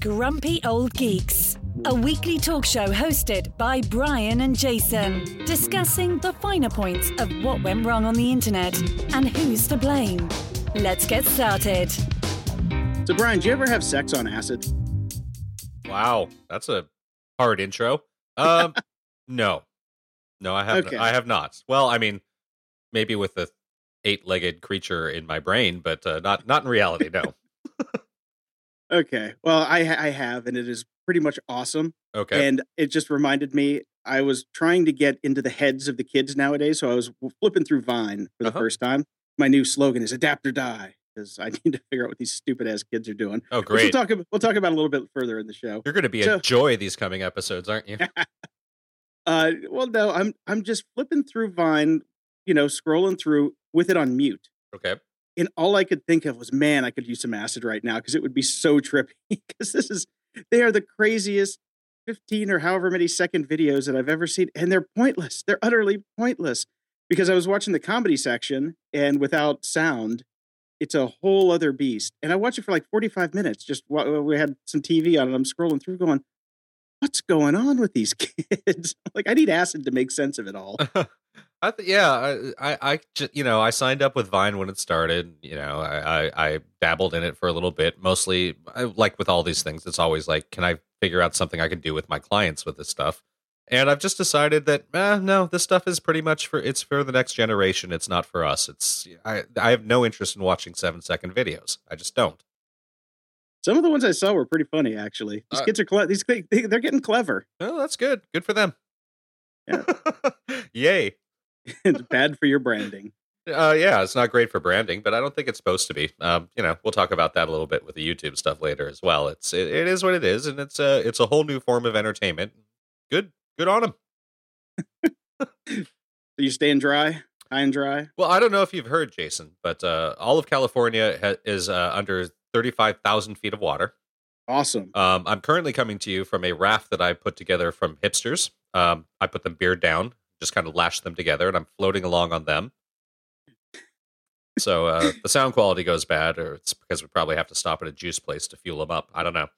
Grumpy Old Geeks, a weekly talk show hosted by Brian and Jason, discussing the finer points of what went wrong on the internet and who's to blame. Let's get started. So, Brian, do you ever have sex on acid? Wow, that's a hard intro. Um, no, no, I have. Okay. I have not. Well, I mean, maybe with the eight-legged creature in my brain, but uh, not not in reality. No. Okay. Well, I I have, and it is pretty much awesome. Okay. And it just reminded me. I was trying to get into the heads of the kids nowadays, so I was flipping through Vine for the Uh-huh. first time. My new slogan is "Adapt or Die" because I need to figure out what these stupid ass kids are doing. oh, Which We'll great. talk. About, we'll talk about a little bit further in the show. You're going to be So- a joy these coming episodes, aren't you? Uh, well, no, I'm I'm just flipping through Vine, you know, scrolling through with it on mute. Okay. And all I could think of was, man, I could use some acid right now because it would be so trippy. Because this is, they are the craziest 15 or however many second videos that I've ever seen, and they're pointless. They're utterly pointless. Because I was watching the comedy section, and without sound, it's a whole other beast. And I watched it for like 45 minutes. Just while uh, we had some TV on, and I'm scrolling through, going, "What's going on with these kids? like, I need acid to make sense of it all." I th- yeah, I, I, I ju- you know, I signed up with Vine when it started. You know, I, I, I dabbled in it for a little bit. Mostly, I, like with all these things, it's always like, can I figure out something I can do with my clients with this stuff? And I've just decided that, eh, no, this stuff is pretty much for it's for the next generation. It's not for us. It's I, I have no interest in watching seven second videos. I just don't. Some of the ones I saw were pretty funny, actually. These Uh, kids are cle- these they, they're getting clever. Oh, that's good. Good for them. Yeah. Yay. it's bad for your branding. Uh, yeah, it's not great for branding, but I don't think it's supposed to be. Um, you know, we'll talk about that a little bit with the YouTube stuff later as well. It's it, it is what it is, and it's a it's a whole new form of entertainment. Good, good on them. So you staying dry, high and dry. Well, I don't know if you've heard, Jason, but uh, all of California ha- is uh, under thirty five thousand feet of water. Awesome. Um, I'm currently coming to you from a raft that I put together from hipsters. Um, I put them beard down, just kind of lashed them together, and I'm floating along on them. So uh, the sound quality goes bad, or it's because we probably have to stop at a juice place to fuel them up. I don't know.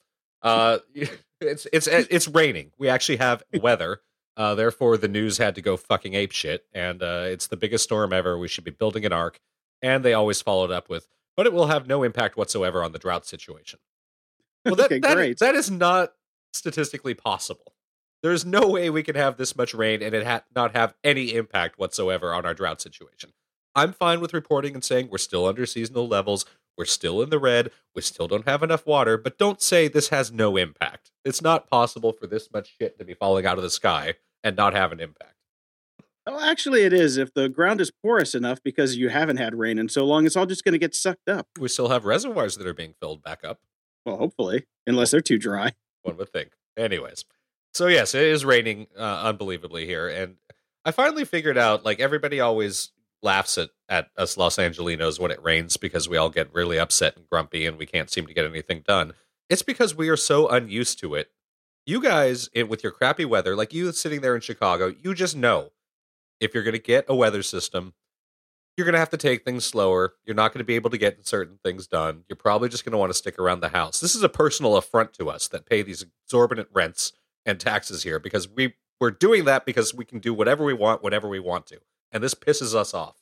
Uh, it's it's it's raining. We actually have weather. Uh, therefore, the news had to go fucking ape shit, and uh, it's the biggest storm ever. We should be building an ark, and they always followed up with, "But it will have no impact whatsoever on the drought situation." Well, that, okay, that- great. that is not statistically possible. There's no way we can have this much rain and it ha- not have any impact whatsoever on our drought situation. I'm fine with reporting and saying we're still under seasonal levels, we're still in the red, we still don't have enough water, but don't say this has no impact. It's not possible for this much shit to be falling out of the sky and not have an impact. well, actually, it is. If the ground is porous enough because you haven't had rain in so long, it's all just going to get sucked up. We still have reservoirs that are being filled back up. Well, hopefully, unless they're too dry. one would think. Anyways, so yes, it is raining uh, unbelievably here, and I finally figured out like everybody always laughs at at us Los Angelinos when it rains because we all get really upset and grumpy and we can't seem to get anything done. It's because we are so unused to it. You guys, it, with your crappy weather, like you sitting there in Chicago, you just know if you're going to get a weather system, you're going to have to take things slower. You're not going to be able to get certain things done. You're probably just going to want to stick around the house. This is a personal affront to us that pay these exorbitant rents and taxes here because we we're doing that because we can do whatever we want whenever we want to. And this pisses us off.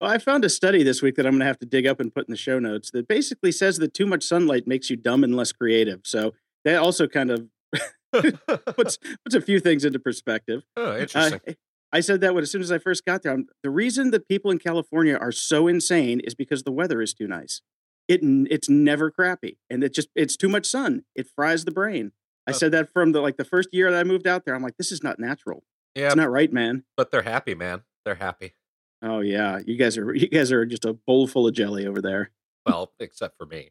Well, I found a study this week that I'm going to have to dig up and put in the show notes that basically says that too much sunlight makes you dumb and less creative. So that also kind of puts puts a few things into perspective. oh, Uh, interesting. I said that when, as soon as I first got there. I'm- the reason that people in California are so insane is because the weather is too nice. It it's never crappy, and it just it's too much sun. It fries the brain. I Oh. said that from the like the first year that I moved out there. I'm like, this is not natural. yeah, It's not right, man. but they're happy, man. They're happy. Oh yeah, you guys are you guys are just a bowl full of jelly over there. Well, except for me.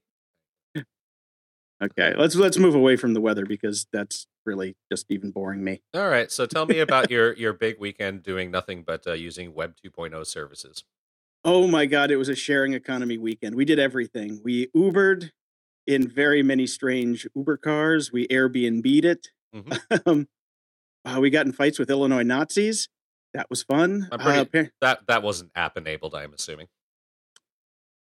Okay, let's let's move away from the weather because that's really just even boring me. All right. So tell me about your your big weekend doing nothing but uh, using Web 2.0 services. Oh my god, it was a sharing economy weekend. We did everything. We Ubered in very many strange Uber cars. We Airbnb'd it. Mhm. um, uh, we got in fights with Illinois Nazis. That was fun. I'm pretty- Uh, That that wasn't app enabled, I'm assuming.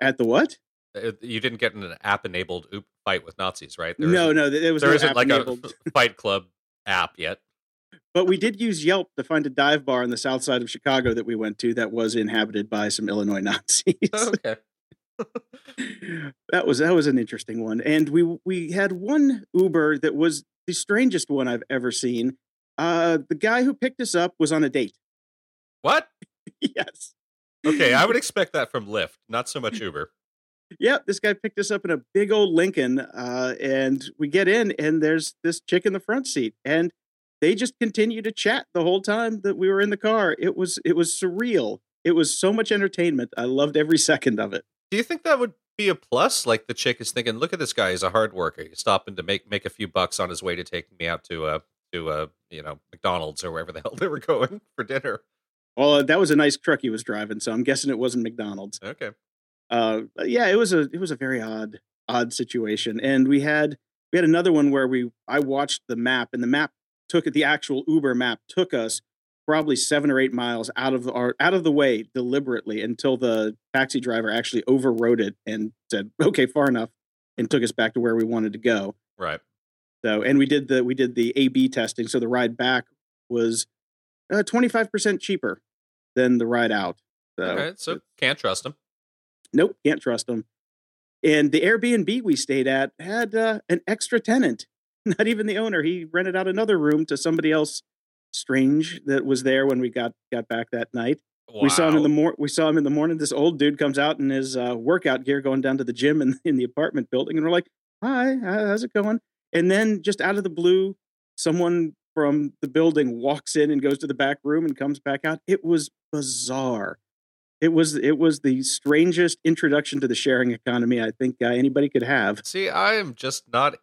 at the what? Uh, You didn't get in an app-enabled fight with Nazis, right? There no, no, there was there no isn't like a. Fight Club app yet. But we did use Yelp to find a dive bar on the south side of Chicago that we went to that was inhabited by some Illinois Nazis. okay. That was that was an interesting one. And we we had one Uber that was the strangest one I've ever seen. Uh the guy who picked us up was on a date. What? yes. Okay, I would expect that from Lyft, not so much Uber. Yeah, this guy picked us up in a big old Lincoln, uh, and we get in, and there's this chick in the front seat, and they just continue to chat the whole time that we were in the car. It was it was surreal. It was so much entertainment. I loved every second of it. Do you think that would be a plus? Like the chick is thinking, "Look at this guy; he's a hard worker. He's stopping to make make a few bucks on his way to take me out to a to a you know McDonald's or wherever the hell they were going for dinner." Well, uh, that was a nice truck he was driving, so I'm guessing it wasn't McDonald's. Okay. Uh, yeah, it was a it was a very odd odd situation, and we had we had another one where we I watched the map, and the map took it. The actual Uber map took us probably seven or eight miles out of the out of the way deliberately until the taxi driver actually overrode it and said, "Okay, far enough," and took us back to where we wanted to go. Right. So, and we did the we did the A B testing, so the ride back was twenty five percent cheaper than the ride out. So, okay. So can't trust them. nope, can't trust them. And the Airbnb we stayed at had uh, an extra tenant, not even the owner. He rented out another room to somebody else strange that was there when we got got back that night. We saw him in the Wow. mor- we saw him in the morning. This old dude comes out in his uh, workout gear, going down to the gym in, in the apartment building, and we're like, "Hi, how's it going?" And then just out of the blue, someone from the building walks in and goes to the back room and comes back out. It was bizarre. It was it was the strangest introduction to the sharing economy I think uh, anybody could have. See, I am just not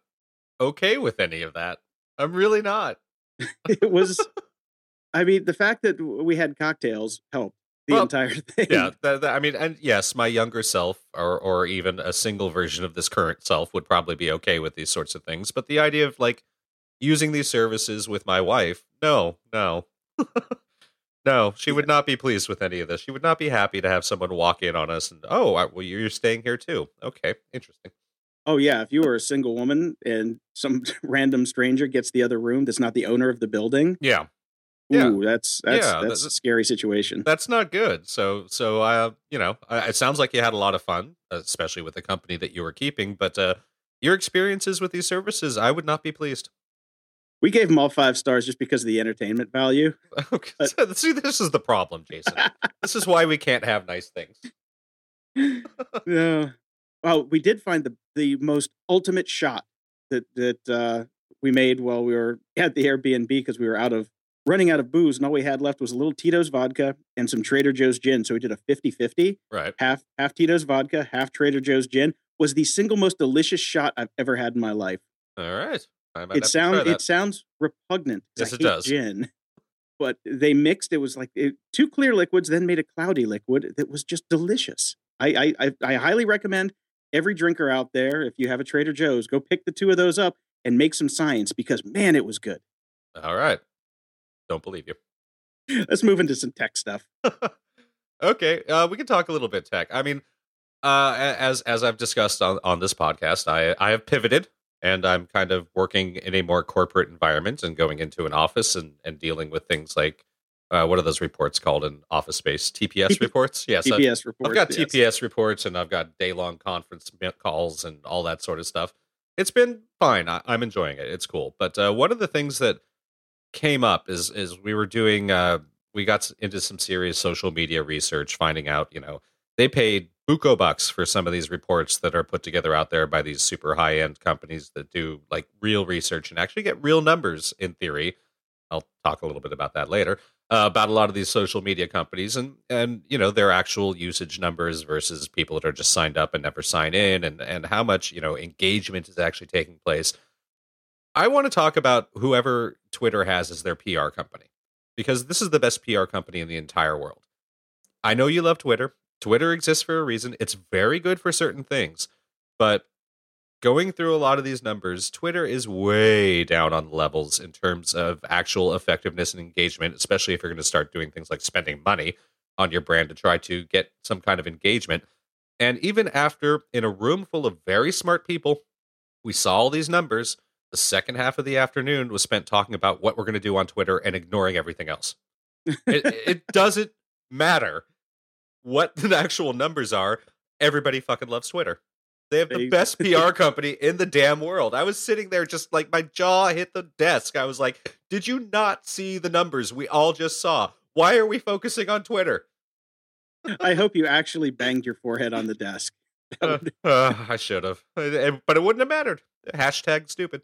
okay with any of that. I'm really not. It was, I mean, the fact that we had cocktails helped the Well, entire thing. Yeah, I mean, and yes, my younger self, or or even a single version of this current self, would probably be okay with these sorts of things. But the idea of like using these services with my wife, no, no, no, she would not be pleased with any of this. She would not be happy to have someone walk in on us and oh, I, well, you're staying here too. Okay, interesting. Oh yeah, if you were a single woman and some random stranger gets the other room that's not the owner of the building, Yeah, Yeah. that's that's Yeah, that's that- a scary situation. that's not good. So, so uh, you know, uh, it sounds like you had a lot of fun, especially with the company that you were keeping. But uh, your experiences with these services, I would not be pleased. We gave them all five stars just because of the entertainment value. Okay. so- See, this is the problem, Jason. this is why we can't have nice things. yeah. Well, we did find the the most ultimate shot that that uh, we made while we were at the Airbnb because we were out of running out of booze and all we had left was a little Tito's vodka and some Trader Joe's gin. So we did a 50-50, Right. half half Tito's vodka, half Trader Joe's gin. Was the single most delicious shot I've ever had in my life. All right. It sounds it sounds repugnant. Yes, it does. Gin, but they mixed. It was like it, two clear liquids, then made a cloudy liquid that was just delicious. I, I I I highly recommend every drinker out there, if you have a Trader Joe's, go pick the two of those up and make some science because man, it was good. All right. Don't believe you. Let's move into some tech stuff. okay, uh, we can talk a little bit tech. I mean, uh, as as I've discussed on on this podcast, I I have pivoted and I'm kind of working in a more corporate environment and going into an office and and dealing with things like uh, what are those reports called in office space? TPS reports. Yes, TPS reports. I've got yes. TPS reports and I've got day long conference calls and all that sort of stuff. It's been fine. I, I'm enjoying it. It's cool. But uh, one of the things that came up is is we were doing uh, we got into some serious social media research, finding out you know they paid buco bucks for some of these reports that are put together out there by these super high end companies that do like real research and actually get real numbers in theory. I'll talk a little bit about that later uh, about a lot of these social media companies and and you know their actual usage numbers versus people that are just signed up and never sign in and and how much you know engagement is actually taking place. I want to talk about whoever twitter has as their pr company because this is the best pr company in the entire world. I know you love twitter. Twitter exists for a reason. It's very good for certain things but going through a lot of these numbers, Twitter is way down on levels in terms of actual effectiveness and engagement, especially if you're going to start doing things like spending money on your brand to try to get some kind of engagement. And even after, in a room full of very smart people, we saw all these numbers, the second half of the afternoon was spent talking about what we're going to do on Twitter and ignoring everything else. it, it doesn't matter what the actual numbers are. Everybody fucking loves Twitter. They have the best PR company in the damn world. I was sitting there just like my jaw hit the desk. I was like, did you not see the numbers we all just saw? Why are we focusing on Twitter? I hope you actually banged your forehead on the desk. Uh, uh, I should have, but it wouldn't have mattered. Hashtag stupid.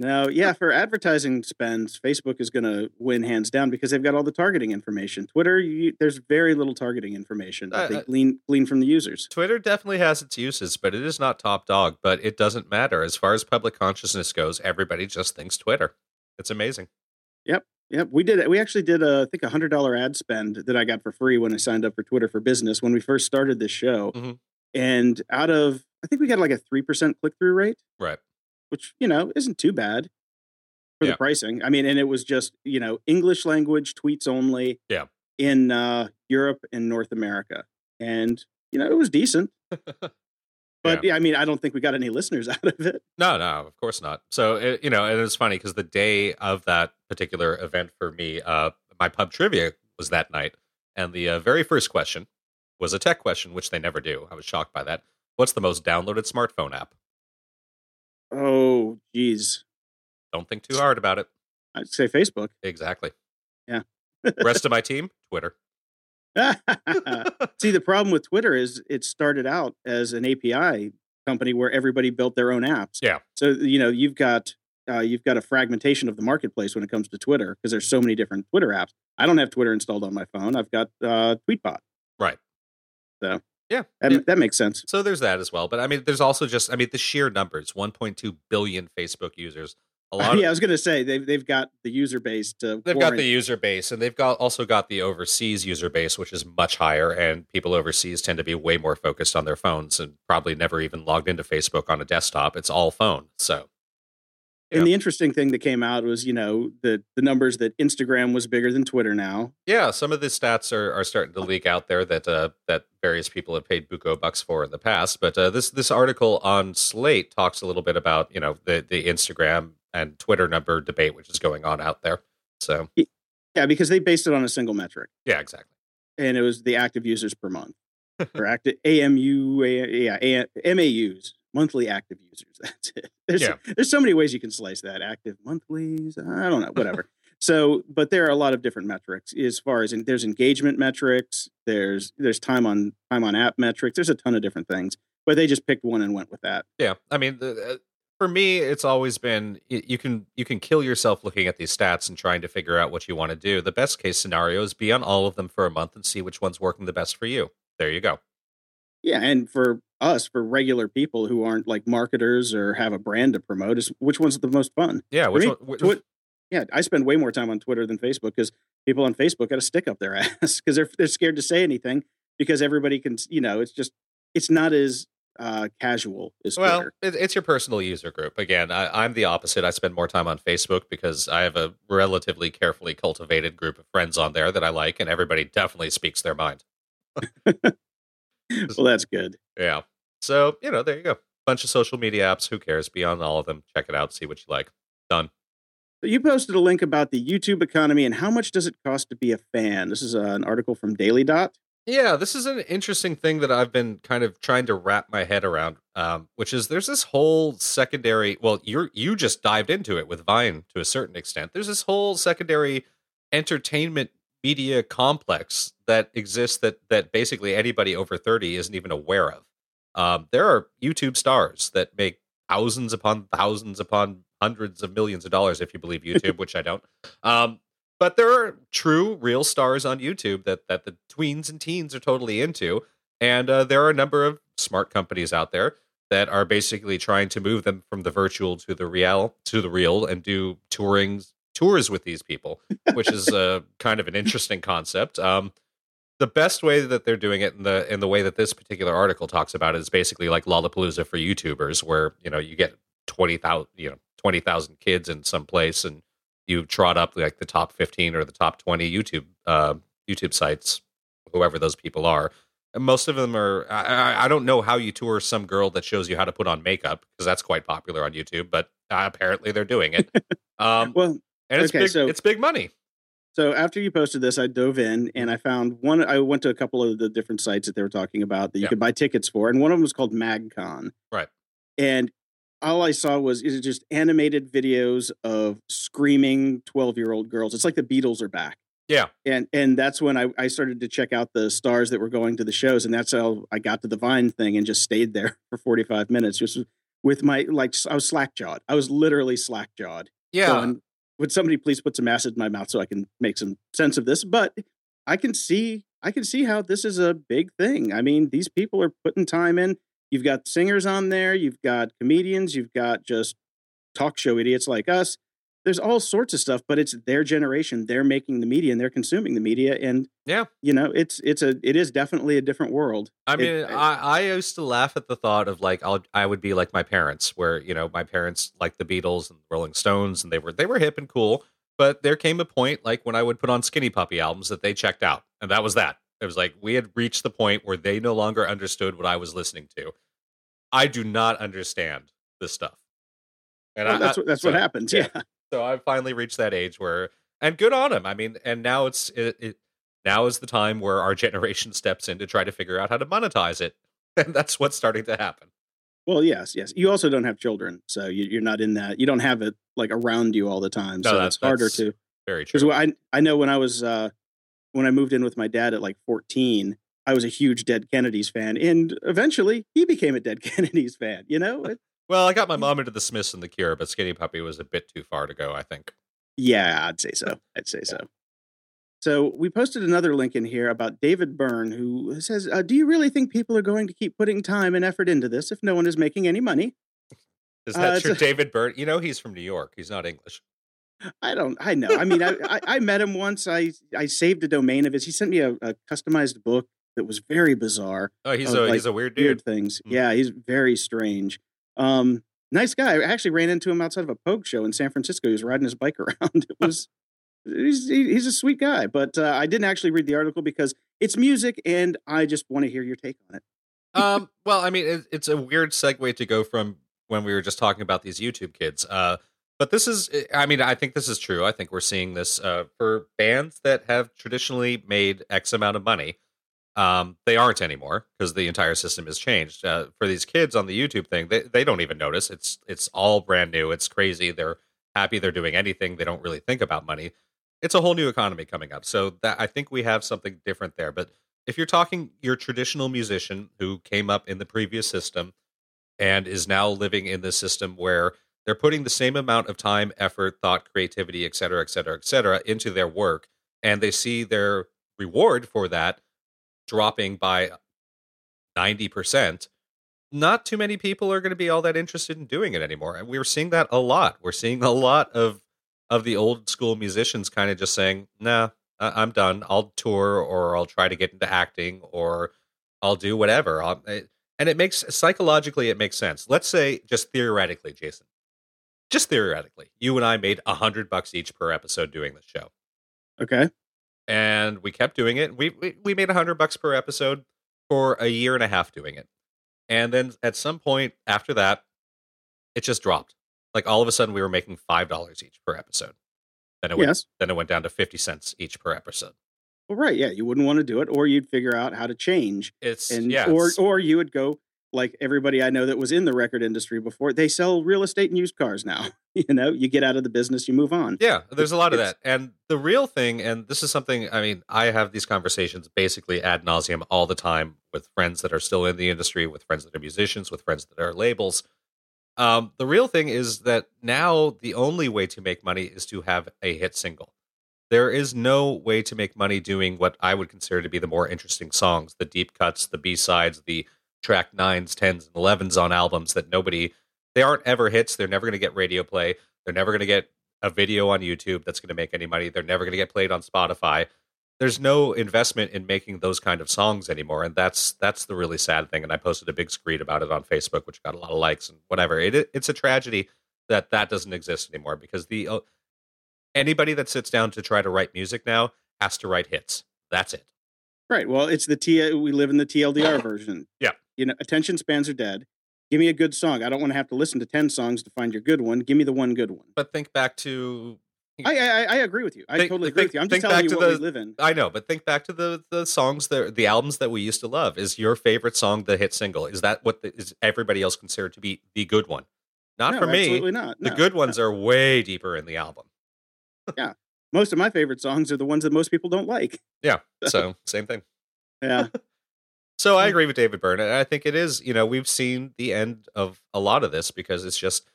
No, yeah, for advertising spends, Facebook is going to win hands down because they've got all the targeting information. Twitter, you, there's very little targeting information that Uh, they uh, glean glean from the users. Twitter definitely has its uses, but it is not top dog. But it doesn't matter as far as public consciousness goes. Everybody just thinks Twitter. It's amazing. Yep, Yep. we did it. We actually did a, I think a hundred dollar ad spend that I got for free when I signed up for Twitter for Business when we first started this show. Mhm. And out of, I think we got like a three percent click through rate, Right. Which you know isn't too bad for Yeah. the pricing. I mean, and it was just you know English language tweets only. Yeah. In uh, Europe and North America, and you know it was decent. But yeah. I mean, I don't think we got any listeners out of it. No, no, of course not. So it, you know, and it's funny because the day of that particular event for me, uh, my pub trivia was that night, and the uh, very first question was a tech question, which they never do. I was shocked by that. What's the most downloaded smartphone app? Oh, geez, Don't think too hard about it. I'd say Facebook. Exactly. Yeah. Rest of my team, Twitter. See, the problem with Twitter is it started out as an API company where everybody built their own apps. Yeah. So you know you've got uh, you've got a fragmentation of the marketplace when it comes to Twitter because there's so many different Twitter apps. I don't have Twitter installed on my phone. I've got uh, Tweetbot. Right. So Yeah. that, that makes sense. So there's that as well. But I mean, there's also just, I mean, the sheer numbers 1.2 billion Facebook users. A lot yeah, I was going to say they've they've got the user base to they've got the user base and they've got also got the overseas user base, which is much higher. And people overseas tend to be way more focused on their phones and probably never even logged into Facebook on a desktop. It's all phone. So And the interesting thing that came out was, you know, the the numbers that Instagram was bigger than Twitter now. yeah, some of the stats are, are starting to leak out there that uh, that various people have paid buco bucks for in the past. But uh, this this article on Slate talks a little bit about you know the the Instagram and Twitter number debate which is going on out there. So Yeah, because they based it on a single metric. yeah, exactly. and it was the active users per month or active AMU, yeah, MAUs, monthly active users. That's it. There's Yeah. there's so many ways you can slice that. Active monthlies, I don't know, whatever. so, but there are a lot of different metrics as far as there's engagement metrics, there's there's time on time on app metrics. There's a ton of different things, but they just picked one and went with that. Yeah, I mean, the, uh, for me, it's always been you can you can kill yourself looking at these stats and trying to figure out what you want to do. The best case scenario is be on all of them for a month and see which one's working the best for you. There you go. Yeah, and for us, for regular people who aren't like marketers or have a brand to promote, is which one's the most fun? Yeah, which me, one? Which, yeah, I spend way more time on Twitter than Facebook because people on Facebook got a stick up their ass because they're they're scared to say anything because everybody can, you know, it's just it's not as uh, casual as well, it, it's your personal user group. Again, I, I'm the opposite. I spend more time on Facebook because I have a relatively carefully cultivated group of friends on there that I like, and everybody definitely speaks their mind. Well, that's good. Yeah. So you know, there you go. Bunch of social media apps. Who cares? Be on all of them. Check it out. See what you like. Done. So you posted a link about the YouTube economy and how much does it cost to be a fan? This is uh, an article from Daily Dot. Yeah, this is an interesting thing that I've been kind of trying to wrap my head around, um, which is there's this whole secondary. Well, you you just dived into it with Vine to a certain extent. There's this whole secondary entertainment media complex that exists that that basically anybody over thirty isn't even aware of. Um, there are YouTube stars that make thousands upon thousands upon hundreds of millions of dollars, if you believe YouTube, which I don't. Um, but there are true, real stars on YouTube that that the tweens and teens are totally into, and uh, there are a number of smart companies out there that are basically trying to move them from the virtual to the real to the real and do tourings tours with these people, which is uh, kind of an interesting concept. Um, the best way that they're doing it in the in the way that this particular article talks about it is basically like Lollapalooza for YouTubers, where you know you get twenty thousand you know twenty thousand kids in some place and you trot up like the top 15 or the top 20 YouTube uh, YouTube sites, whoever those people are, most of them are. I, I, I don't know how you tour some girl that shows you how to put on makeup because that's quite popular on YouTube, but uh, apparently they're doing it. Um, Well, and it's okay, big. so- it's big money. So after you posted this, I dove in and I found one. I went to a couple of the different sites that they were talking about that you Yeah. could buy tickets for, and one of them was called MagCon. Right. And all I saw was is just animated videos of screaming twelve-year-old girls. It's like the Beatles are back. Yeah. And and that's when I, I started to check out the stars that were going to the shows, and that's how I got to the Vine thing and just stayed there for forty-five minutes, just with my like I was slack jawed. I was literally slack jawed Yeah. going, would somebody please put some acid in my mouth so I can make some sense of this? But I can see, I can see how this is a big thing. I mean, these people are putting time in. You've got singers on there, you've got comedians, you've got just talk show idiots like us. There's all sorts of stuff, but it's their generation. They're making the media and they're consuming the media. And Yeah. you know, it's it's a it is definitely a different world. I It- mean, I, I used to laugh at the thought of like I'll, I would be like my parents, where you know my parents liked the Beatles and Rolling Stones, and they were they were hip and cool. But there came a point, like when I would put on Skinny Puppy albums, that they checked out, and that was that. It was like we had reached the point where they no longer understood what I was listening to. I do not understand this stuff, and Well, I, that's what that's so- what happens. yeah. Yeah. So I've finally reached that age where, and good on him. I mean, and now it's it, it now is the time where our generation steps in to try to figure out how to monetize it, and that's what's starting to happen. Well, yes, yes. You also don't have children, so you, you're not in that. You don't have it like around you all the time, No, so it's harder that's to. Very true. Because. I I know when I was uh, when I moved in with my dad at like 14, I was a huge Dead Kennedys fan, and eventually he became a Dead Kennedys fan. You know, It- Well, I got my mom into the Smiths and the Cure, but Skinny Puppy was a bit too far to go. I think. yeah, I'd say so. I'd say so. So we posted another link in here about David Byrne, who says, uh, "Do you really think people are going to keep putting time and effort into this if no one is making any money?" Is Uh, that it's true, David Byrne? You know he's from New York. He's not English. I don't. I know. I mean, I, I, I met him once. I I saved a domain of his. He sent me a, a customized book that was very bizarre. Oh, he's a like, he's a weird dude. Weird things. Mm. Yeah, he's very strange. Um, nice guy. I actually ran into him outside of a Pogue show in San Francisco. He was riding his bike around. It was. He's he's a sweet guy, but uh, I didn't actually read the article because it's music, and I just want to hear your take on it. um, well, I mean, it, it's a weird segue to go from when we were just talking about these YouTube kids. Uh, but this is, I mean, I think this is true. I think we're seeing this uh, for bands that have traditionally made X amount of money. Um, they aren't anymore because the entire system has changed. Uh, for these kids on the YouTube thing, they, they don't even notice. It's it's all brand new. It's crazy. They're happy. They're doing anything. They don't really think about money. It's a whole new economy coming up. So that I think we have something different there. But if you're talking your traditional musician who came up in the previous system and is now living in this system where they're putting the same amount of time, effort, thought, creativity, et cetera, et cetera, et cetera, into their work, and they see their reward for that dropping by 90%, not too many people are going to be all that interested in doing it anymore. And we're seeing that a lot. We're seeing a lot of of the old school musicians kind of just saying, "Nah, I'm done. I'll tour or I'll try to get into acting or I'll do whatever." I'll, eh, and it makes psychologically it makes sense. Let's say just theoretically, Jason. Just theoretically, you and I made a hundred bucks each per episode doing this show Okay. And we kept doing it. We we, we made a hundred bucks per episode for a year and a half doing it, and then at some point after that, it just dropped. Like all of a sudden, we were making five dollars each per episode. Then it went, Yes. then it went down to fifty cents each per episode. Well, right. Yeah, you wouldn't want to do it, or you'd figure out how to change. It's and yeah, or or you would go like everybody I know that was in the record industry before. They sell real estate and used cars now. you know, you get out of the business, you move on. Yeah, there's a lot of It's- that. And the real thing, and this is something, I mean, I have these conversations basically ad nauseum all the time with friends that are still in the industry, with friends that are musicians, with friends that are labels. Um, the real thing is that now the only way to make money is to have a hit single. There is no way to make money doing what I would consider to be the more interesting songs, the deep cuts, the B sides, the track nines, tens, and elevens on albums that nobody they aren't ever hits. They're never going to get radio play. They're never going to get a video on YouTube that's going to make any money. They're never going to get played on Spotify. There's no investment in making those kind of songs anymore, and that's that's the really sad thing. And I posted a big screed about it on Facebook, which got a lot of likes and whatever. It, it's a tragedy that that doesn't exist anymore because the uh, anybody that sits down to try to write music now has to write hits. That's it. Right. Well, it's the T. We live in the TLDR version. Yeah. You know, attention spans are dead. Give me a good song. I don't want to have to listen to ten songs to find your good one. Give me the one good one. But think back to I I, I agree with you. I Think- totally think- agree with you. I'm just telling you what we live in. I know, but think back to the the songs that the albums that we used to love. Is your favorite song the hit single? Is that what the, is everybody else considered to be the good one? Not No, for me. Absolutely not. The good ones are way deeper in the album. Yeah, most of my favorite songs are the ones that most people don't like. Yeah. So same thing. Yeah. So I Mm. agree with David Byrne. and I think it is, you know, we've seen the end of a lot of this because it's just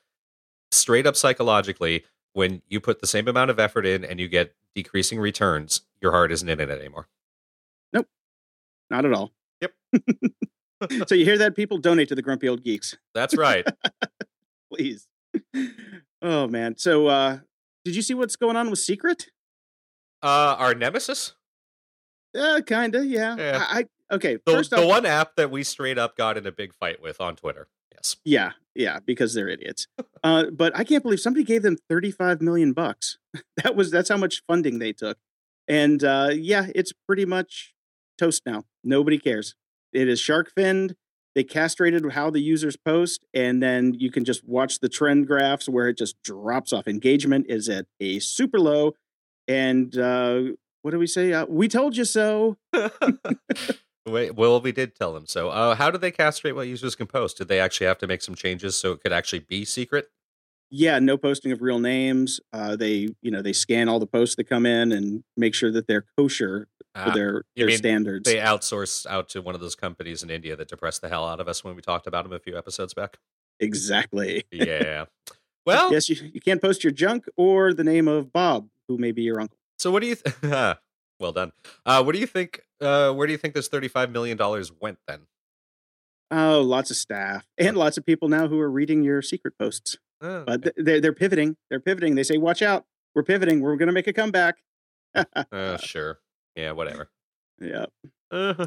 straight up psychologically when you put the same amount of effort in and you get decreasing returns, your heart isn't in it anymore. Nope. Not at all. Yep. so you hear that? People donate to the Grumpy Old Geeks, That's right. please. Oh man. So uh did you see what's going on with Secret? uh our nemesis, Uh kinda, yeah. Yeah. I, I okay. the, First the one app that we straight up got in a big fight with on Twitter. Yes. Yeah, yeah, because they're idiots. Uh, but I can't believe somebody gave them 35 million bucks. that was that's how much funding they took. And uh, yeah, it's pretty much toast now. Nobody cares. It is shark finned. They castrated how the users post, and then you can just watch the trend graphs where it just drops off. Engagement is at a super low. And uh, what do we say? Uh, we told you so. Wait, well, we did tell them so. Uh, how did they castrate what users can post? Did they actually have to make some changes so it could actually be secret? yeah no posting of real names uh they you know they scan all the posts that come in and make sure that they're kosher for Ah, their their standards they outsourced out to one of those companies in India that depressed the hell out of us when we talked about them a few episodes back. exactly Yeah. Well, yes you, you can't post your junk or the name of bob who may be your uncle so what do you? Th- well done. Uh, what do you think? Uh, where do you think this thirty-five million dollars went then? oh lots of staff and lots of people now who are reading your secret posts Oh, but okay. th- they're, they're pivoting they're pivoting they say watch out we're pivoting we're going to make a comeback Uh, sure. Yeah. Whatever. yeah Uh,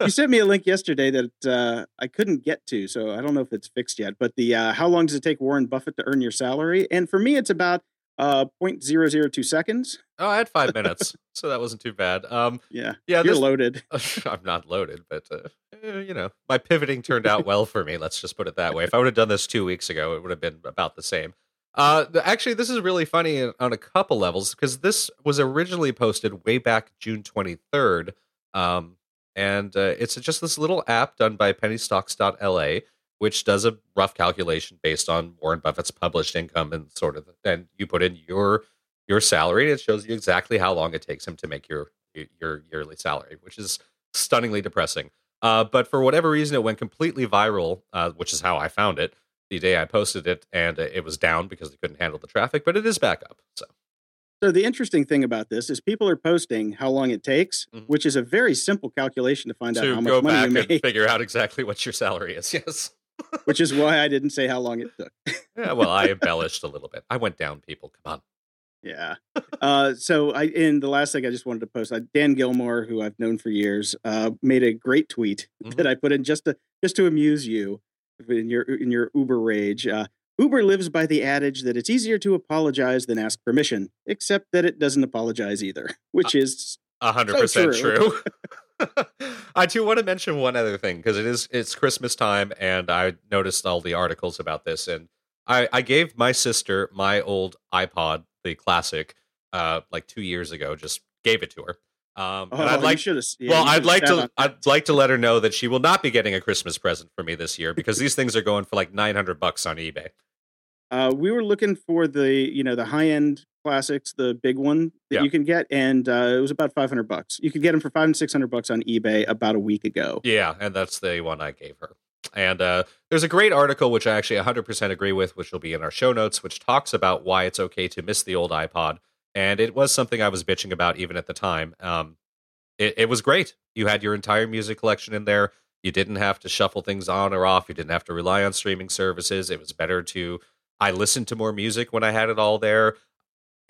you sent me a link yesterday that uh, I couldn't get to, so I don't know if it's fixed yet. But the uh, how long does it take Warren Buffett to earn your salary? And for me, it's about uh, 0.002 seconds. oh, I had five minutes, so that wasn't too bad. Um, Yeah, yeah. you're This, loaded. I'm not loaded, but uh, eh, you know, my pivoting turned out well for me. Let's just put it that way. If I would have done this two weeks ago, it would have been about the same. Uh, actually, this is really funny on- on a couple levels because this was originally posted way back June 23rd, um, and uh, it's just this little app done by PennyStocks.la, which does a rough calculation based on Warren Buffett's published income and sort of, and you put in your your salary, and it shows you exactly how long it takes him to make your your yearly salary, which is stunningly depressing. Uh, but for whatever reason, it went completely viral, uh, which is how I found it the day I posted it, and it was down because they couldn't handle the traffic. But it is back up. So So the interesting thing about this is people are posting how long it takes, Mhm. which is a very simple calculation to find out how much money you and make. figure out exactly what your salary is. Yes. Which is why I didn't say how long it took. Yeah. Well, I embellished a little bit. I went down, people. Come on. Yeah. Uh, so I in the last thing I just wanted to post, uh, Dan Gillmor, who I've known for years, uh, made a great tweet Mhm. that I put in just to just to amuse you in your in your Uber rage. Uh, Uber lives by the adage that it's easier to apologize than ask permission, except that it doesn't apologize either, which is A hundred percent true. true. I do want to mention one other thing because it is it's Christmas time and I noticed all the articles about this and I, I gave my sister my old iPod, the classic, uh, like two years ago. Just gave it to her. Um, oh, and I'd like have. well, I'd like to I'd like to let her know that she will not be getting a Christmas present for me this year because these things are going for like nine hundred bucks on eBay. Uh, we were looking for the you know the high end classics, the big one that Yeah. you can get, and uh, it was about five hundred bucks. You could get them for five and six hundred bucks on eBay about a week ago. Yeah, and that's the one I gave her. And uh, there's a great article which I actually 100% agree with, which will be in our show notes, which talks about why it's okay to miss the old iPod. And it was something I was bitching about even at the time. Um, it, it was great. You had your entire music collection in there. You didn't have to shuffle things on or off. You didn't have to rely on streaming services. It was better to. I listened to more music when I had it all there.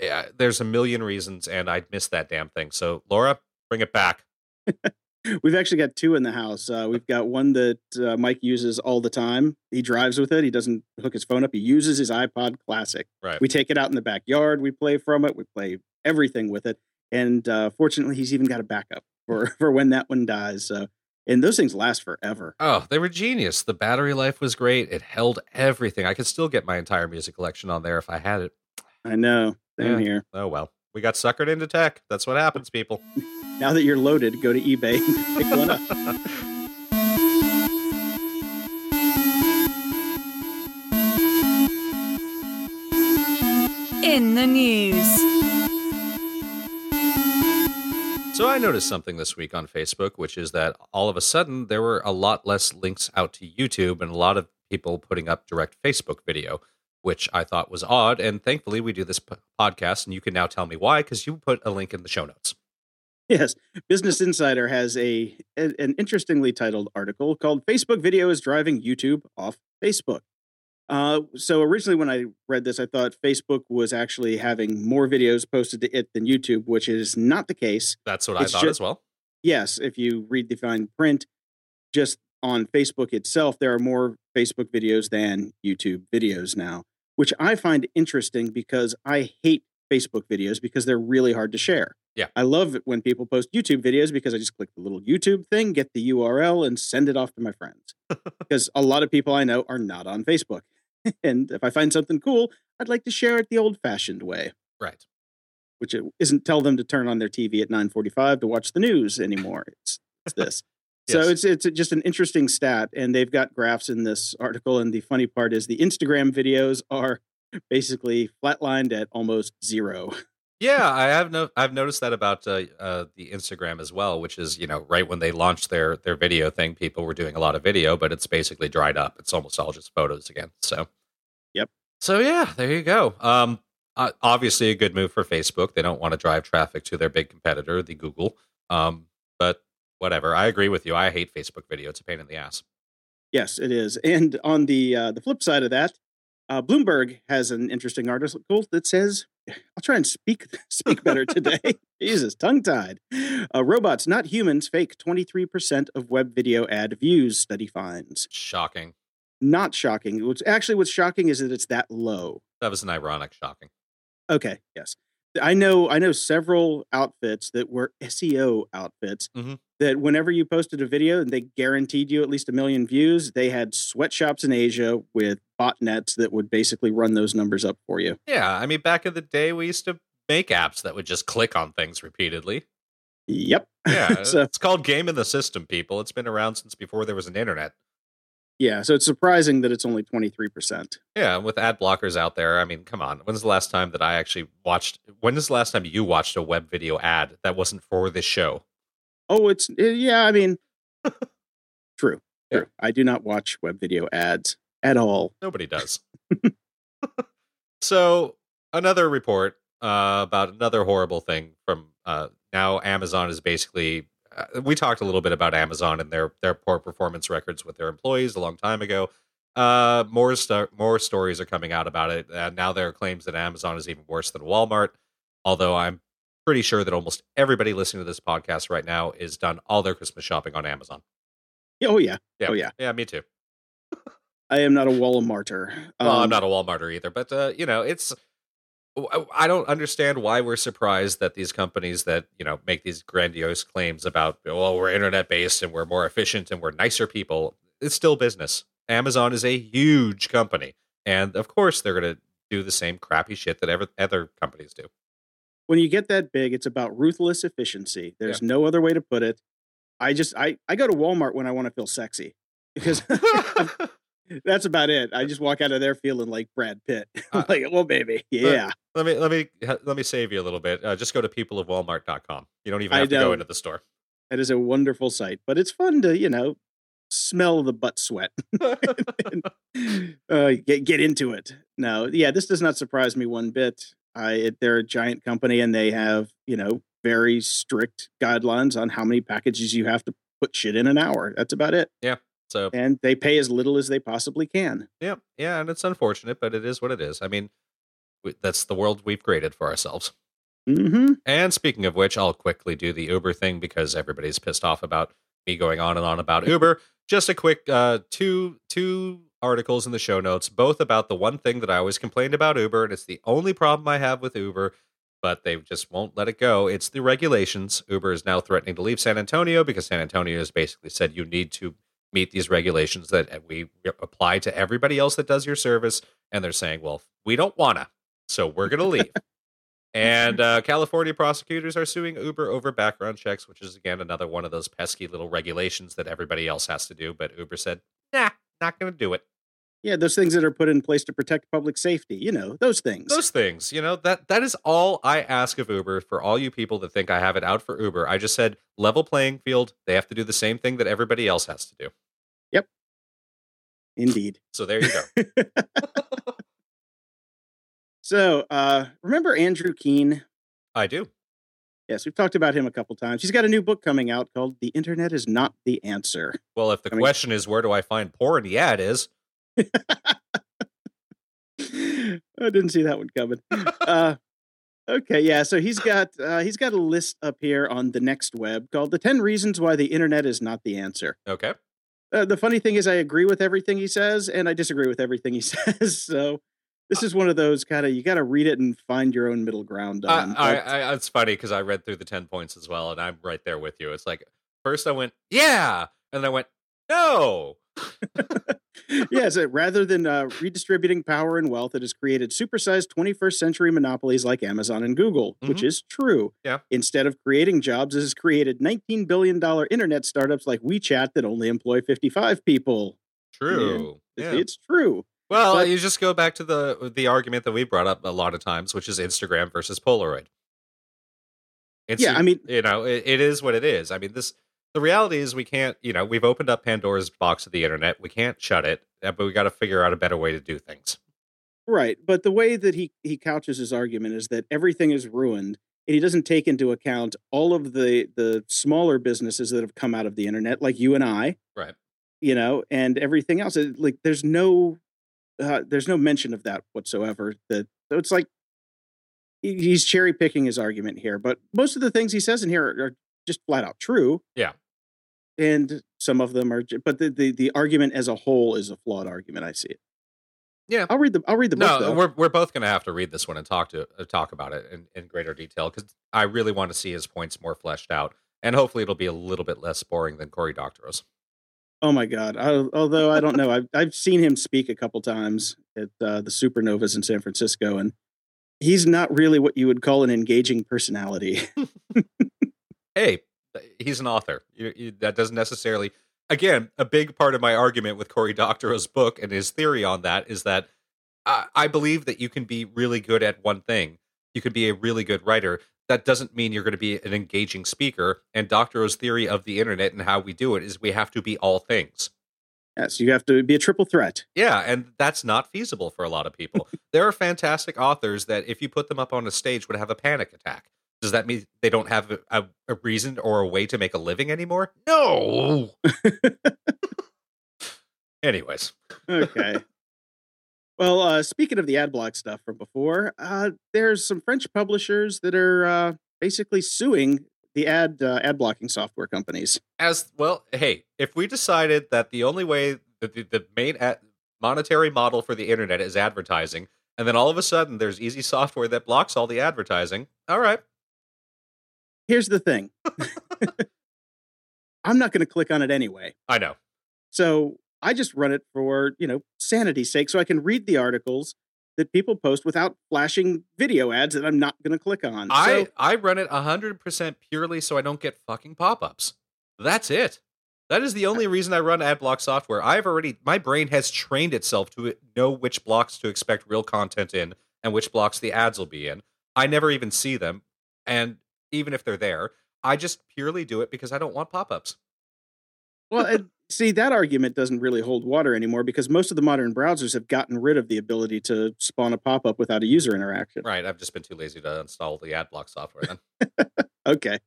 Yeah, there's a million reasons, and I'd miss that damn thing. So, Laura, bring it back. We've actually got two in the house. Uh, we've got one that uh, Mike uses all the time. He drives with it. He doesn't hook his phone up. He uses his iPod Classic. Right. We take it out in the backyard. We play from it. We play everything with it. and uh, fortunately, he's even got a backup for for when that one dies. So, and those things last forever. Oh, they were genius. The battery life was great. It held everything. I could still get my entire music collection on there if I had it. I know. Same Yeah. here. Oh well, we got suckered into tech. That's what happens, people. Now that you're loaded, go to eBay and pick one up. In the news. So I noticed something this week on Facebook, which is that all of a sudden there were a lot less links out to YouTube and a lot of people putting up direct Facebook video, which I thought was odd. And thankfully, we do this p- podcast, and you can now tell me why because you put a link in the show notes. Yes, Business Insider has a an interestingly titled article called "Facebook Video is Driving YouTube Off Facebook." Uh, so originally, when I read this, I thought Facebook was actually having more videos posted to it than YouTube, which is not the case. That's what I thought ju- as well. Yes, if you read the fine print, just on Facebook itself, there are more Facebook videos than YouTube videos now, which I find interesting because I hate Facebook videos because they're really hard to share. Yeah. I love it when people post YouTube videos because I just click the little YouTube thing, get the URL, and send it off to my friends. because a lot of people I know are not on Facebook. and if I find something cool, I'd like to share it the old fashioned way Right. which it isn't tell them to turn on their TV at 9:45 to watch the news anymore. It's, it's this. So it's it's just an interesting stat, and they've got graphs in this article. And the funny part is the Instagram videos are basically flatlined at almost zero. Yeah, I have no. I've noticed that about uh, uh, the Instagram as well, which is you know right when they launched their their video thing, people were doing a lot of video, but it's basically dried up. It's almost all just photos again. So, Yep. So yeah, there you go. Um, uh, obviously a good move for Facebook. They don't want to drive traffic to their big competitor, the Google. Um, but whatever. I agree with you. I hate Facebook video. It's a pain in the ass. Yes, it is. And on the uh, the flip side of that, uh, Bloomberg has an interesting article that says, "I'll try and speak speak better today." Jesus, tongue tied. Uh, robots, not humans, fake twenty three percent of web video ad views. Study finds. Shocking. Not shocking. What's actually what's shocking is that it's that low. That was an ironic shocking. Okay, yes. I know I know several outfits that were SEO outfits Mhm. That whenever you posted a video and they guaranteed you at least a million views, they had sweatshops in Asia with botnets that would basically run those numbers up for you. Yeah, I mean, back in the day, we used to make apps that would just click on things repeatedly. Yep. Yeah, So- it's called game in the system, people. It's been around since before there was an internet. Yeah, so it's surprising that it's only 23%. Yeah, with ad blockers out there, I mean, come on. When's the last time that I actually watched? When is the last time you watched a web video ad that wasn't for this show? Oh, it's eh, yeah, I mean true. Yeah. True. I do not watch web video ads at all. Nobody does. so another report uh, about another horrible thing from uh, now Amazon is basically. Uh, we talked a little bit about Amazon and their their poor performance records with their employees a long time ago. Uh, more sto- more stories are coming out about it. Uh, now there are claims that Amazon is even worse than Walmart. Although I'm pretty sure that almost everybody listening to this podcast right now is done all their Christmas shopping on Amazon. Oh yeah. Yeah, Oh yeah. yeah, me too. I am not a Walmarter. Well, I'm Um, not a Walmarter either, but uh, you know, it's. I- I don't understand why we're surprised that these companies that you know make these grandiose claims about, well, we're internet based and we're more efficient and we're nicer people. It's still business. Amazon is a huge company, and of course they're going to do the same crappy shit that ever other companies do. When you get that big, it's about ruthless efficiency. There's no other way to put it. I just I I go to Walmart when I want to feel sexy because that's about it. I just walk out of there feeling like Brad Pitt. I'm Uh, like, well, baby, yeah. let me let me let me save you a little bit. Uh, just go to peopleofwalmart.com. You don't even I have to go into the store. That is a wonderful site, but it's fun to you know smell the butt sweat. uh, get get into it. No, yeah, this does not surprise me one bit. I it, they're a giant company and they have you know very strict guidelines on how many packages you have to put shit in an hour. That's about it. Yeah. So and they pay as little as they possibly can. Yeah, yeah, and it's unfortunate, but it is what it is. I mean, we, that's the world we've created for ourselves. Mm-hmm. And speaking of which, I'll quickly do the Uber thing because everybody's pissed off about me going on and on about Uber. Just a quick uh, two two articles in the show notes, both about the one thing that I always complained about Uber, and it's the only problem I have with Uber. but they just won't let it go. It's the regulations. Uber is now threatening to leave San Antonio because San Antonio has basically said you need to meet these regulations that we apply to everybody else that does your service. And they're saying, well, we don't want to, so we're going to leave. and uh, California prosecutors are suing Uber over background checks, which is, again, another one of those pesky little regulations that everybody else has to do. But Uber said, nah, not going to do it. Yeah, those things that are put in place to protect public safety. You know, those things. Those things. You know, that that is all I ask of Uber for all you people that think I have it out for Uber. I just said level playing field. They have to do the same thing that everybody else has to do. Yep. Indeed. So there you go. so, uh remember Andrew Keen? I do. Yes, we've talked about him a couple times. He's got a new book coming out called The Internet is Not the Answer. Well, if the I mean- question is where do I find porn, yeah, it is. I didn't see that one coming. Uh, okay, yeah. So he's got uh, he's got a list up here on the next web called "The Ten Reasons Why the Internet is Not the Answer." Okay. Uh, the funny thing is, I agree with everything he says, and I disagree with everything he says. So this is one of those kind of you got to read it and find your own middle ground. I, On. I, But- I, it's funny because I read through the 10 points as well, and I'm right there with you. It's like, first I went, yeah. And then I went, no. yeah, so rather than uh, redistributing power and wealth, it has created supersized 21st century monopolies like Amazon and Google, which is true. Mm-hmm. Yeah. Instead of creating jobs, it has created $19 billion internet startups like WeChat that only employ 55 people. True. It's, Yeah. it's true. Well, But- you just go back to the the argument that we brought up a lot of times, which is Instagram versus Polaroid. Insta- Yeah, I mean- you know, it, it is what it is. I mean, this the reality is we can't, you know, we've opened up Pandora's box of the internet. We can't shut it, uh, but we got to figure out a better way to do things. Right. But the way that he, he couches his argument is that everything is ruined. And he doesn't take into account all of the, the smaller businesses that have come out of the internet, like you and I. Right. you know, and everything else. Like there's no uh, there's no mention of that whatsoever. That so it's like he's cherry picking his argument here, but most of the things he says in here are, are just flat out true. Yeah. And some of them are, but the, the the argument as a whole is a flawed argument. I see it. Yeah. I'll read the I'll read the book. No, though. we're we're both going to have to read this one and talk to uh, talk about it in, in greater detail because I really want to see his points more fleshed out, and hopefully it'll be a little bit less boring than Cory Doctorow's. Oh my God! I, although I don't know, I've I've seen him speak a couple times at uh, the Supernovas in San Francisco, and he's not really what you would call an engaging personality. hey, Uh, he's an author. You, you, that doesn't necessarily. Again, a big part of my argument with Cory Doctorow's book and his theory on that is that I, I believe that you can be really good at one thing. You can be a really good writer. That doesn't mean you're going to be an engaging speaker. And Doctorow's theory of the internet and how we do it is we have to be all things. yes, you have to be a triple threat. Yeah, and that's not feasible for a lot of people. there are fantastic authors that, if you put them up on a stage, would have a panic attack. Does that mean they don't have a, a, reason or a way to make a living anymore? No. Anyways, Okay. well, uh, speaking of the ad block stuff from before, uh, there's some French publishers that are uh, basically suing the ad uh, ad blocking software companies. as well, hey, if we decided that the only way that the, the main ad, monetary model for the internet is advertising, and then all of a sudden there's easy software that blocks all the advertising, all right. Here's the thing. I'm not going to click on it anyway. I know. So I just run it for, you know, sanity's sake so I can read the articles that people post without flashing video ads that I'm not going to click on. I so, I run it 100% purely so I don't get fucking pop-ups. That's it. That is the only reason I run ad block software. I've already my brain has trained itself to know which blocks to expect real content in and which blocks the ads will be in. I never even see them and even if they're there, I just purely do it because I don't want pop-ups. well, and see, that argument doesn't really hold water anymore because most of the modern browsers have gotten rid of the ability to spawn a pop up without a user interaction. Right, I've just been too lazy to install the ad block software then. Okay.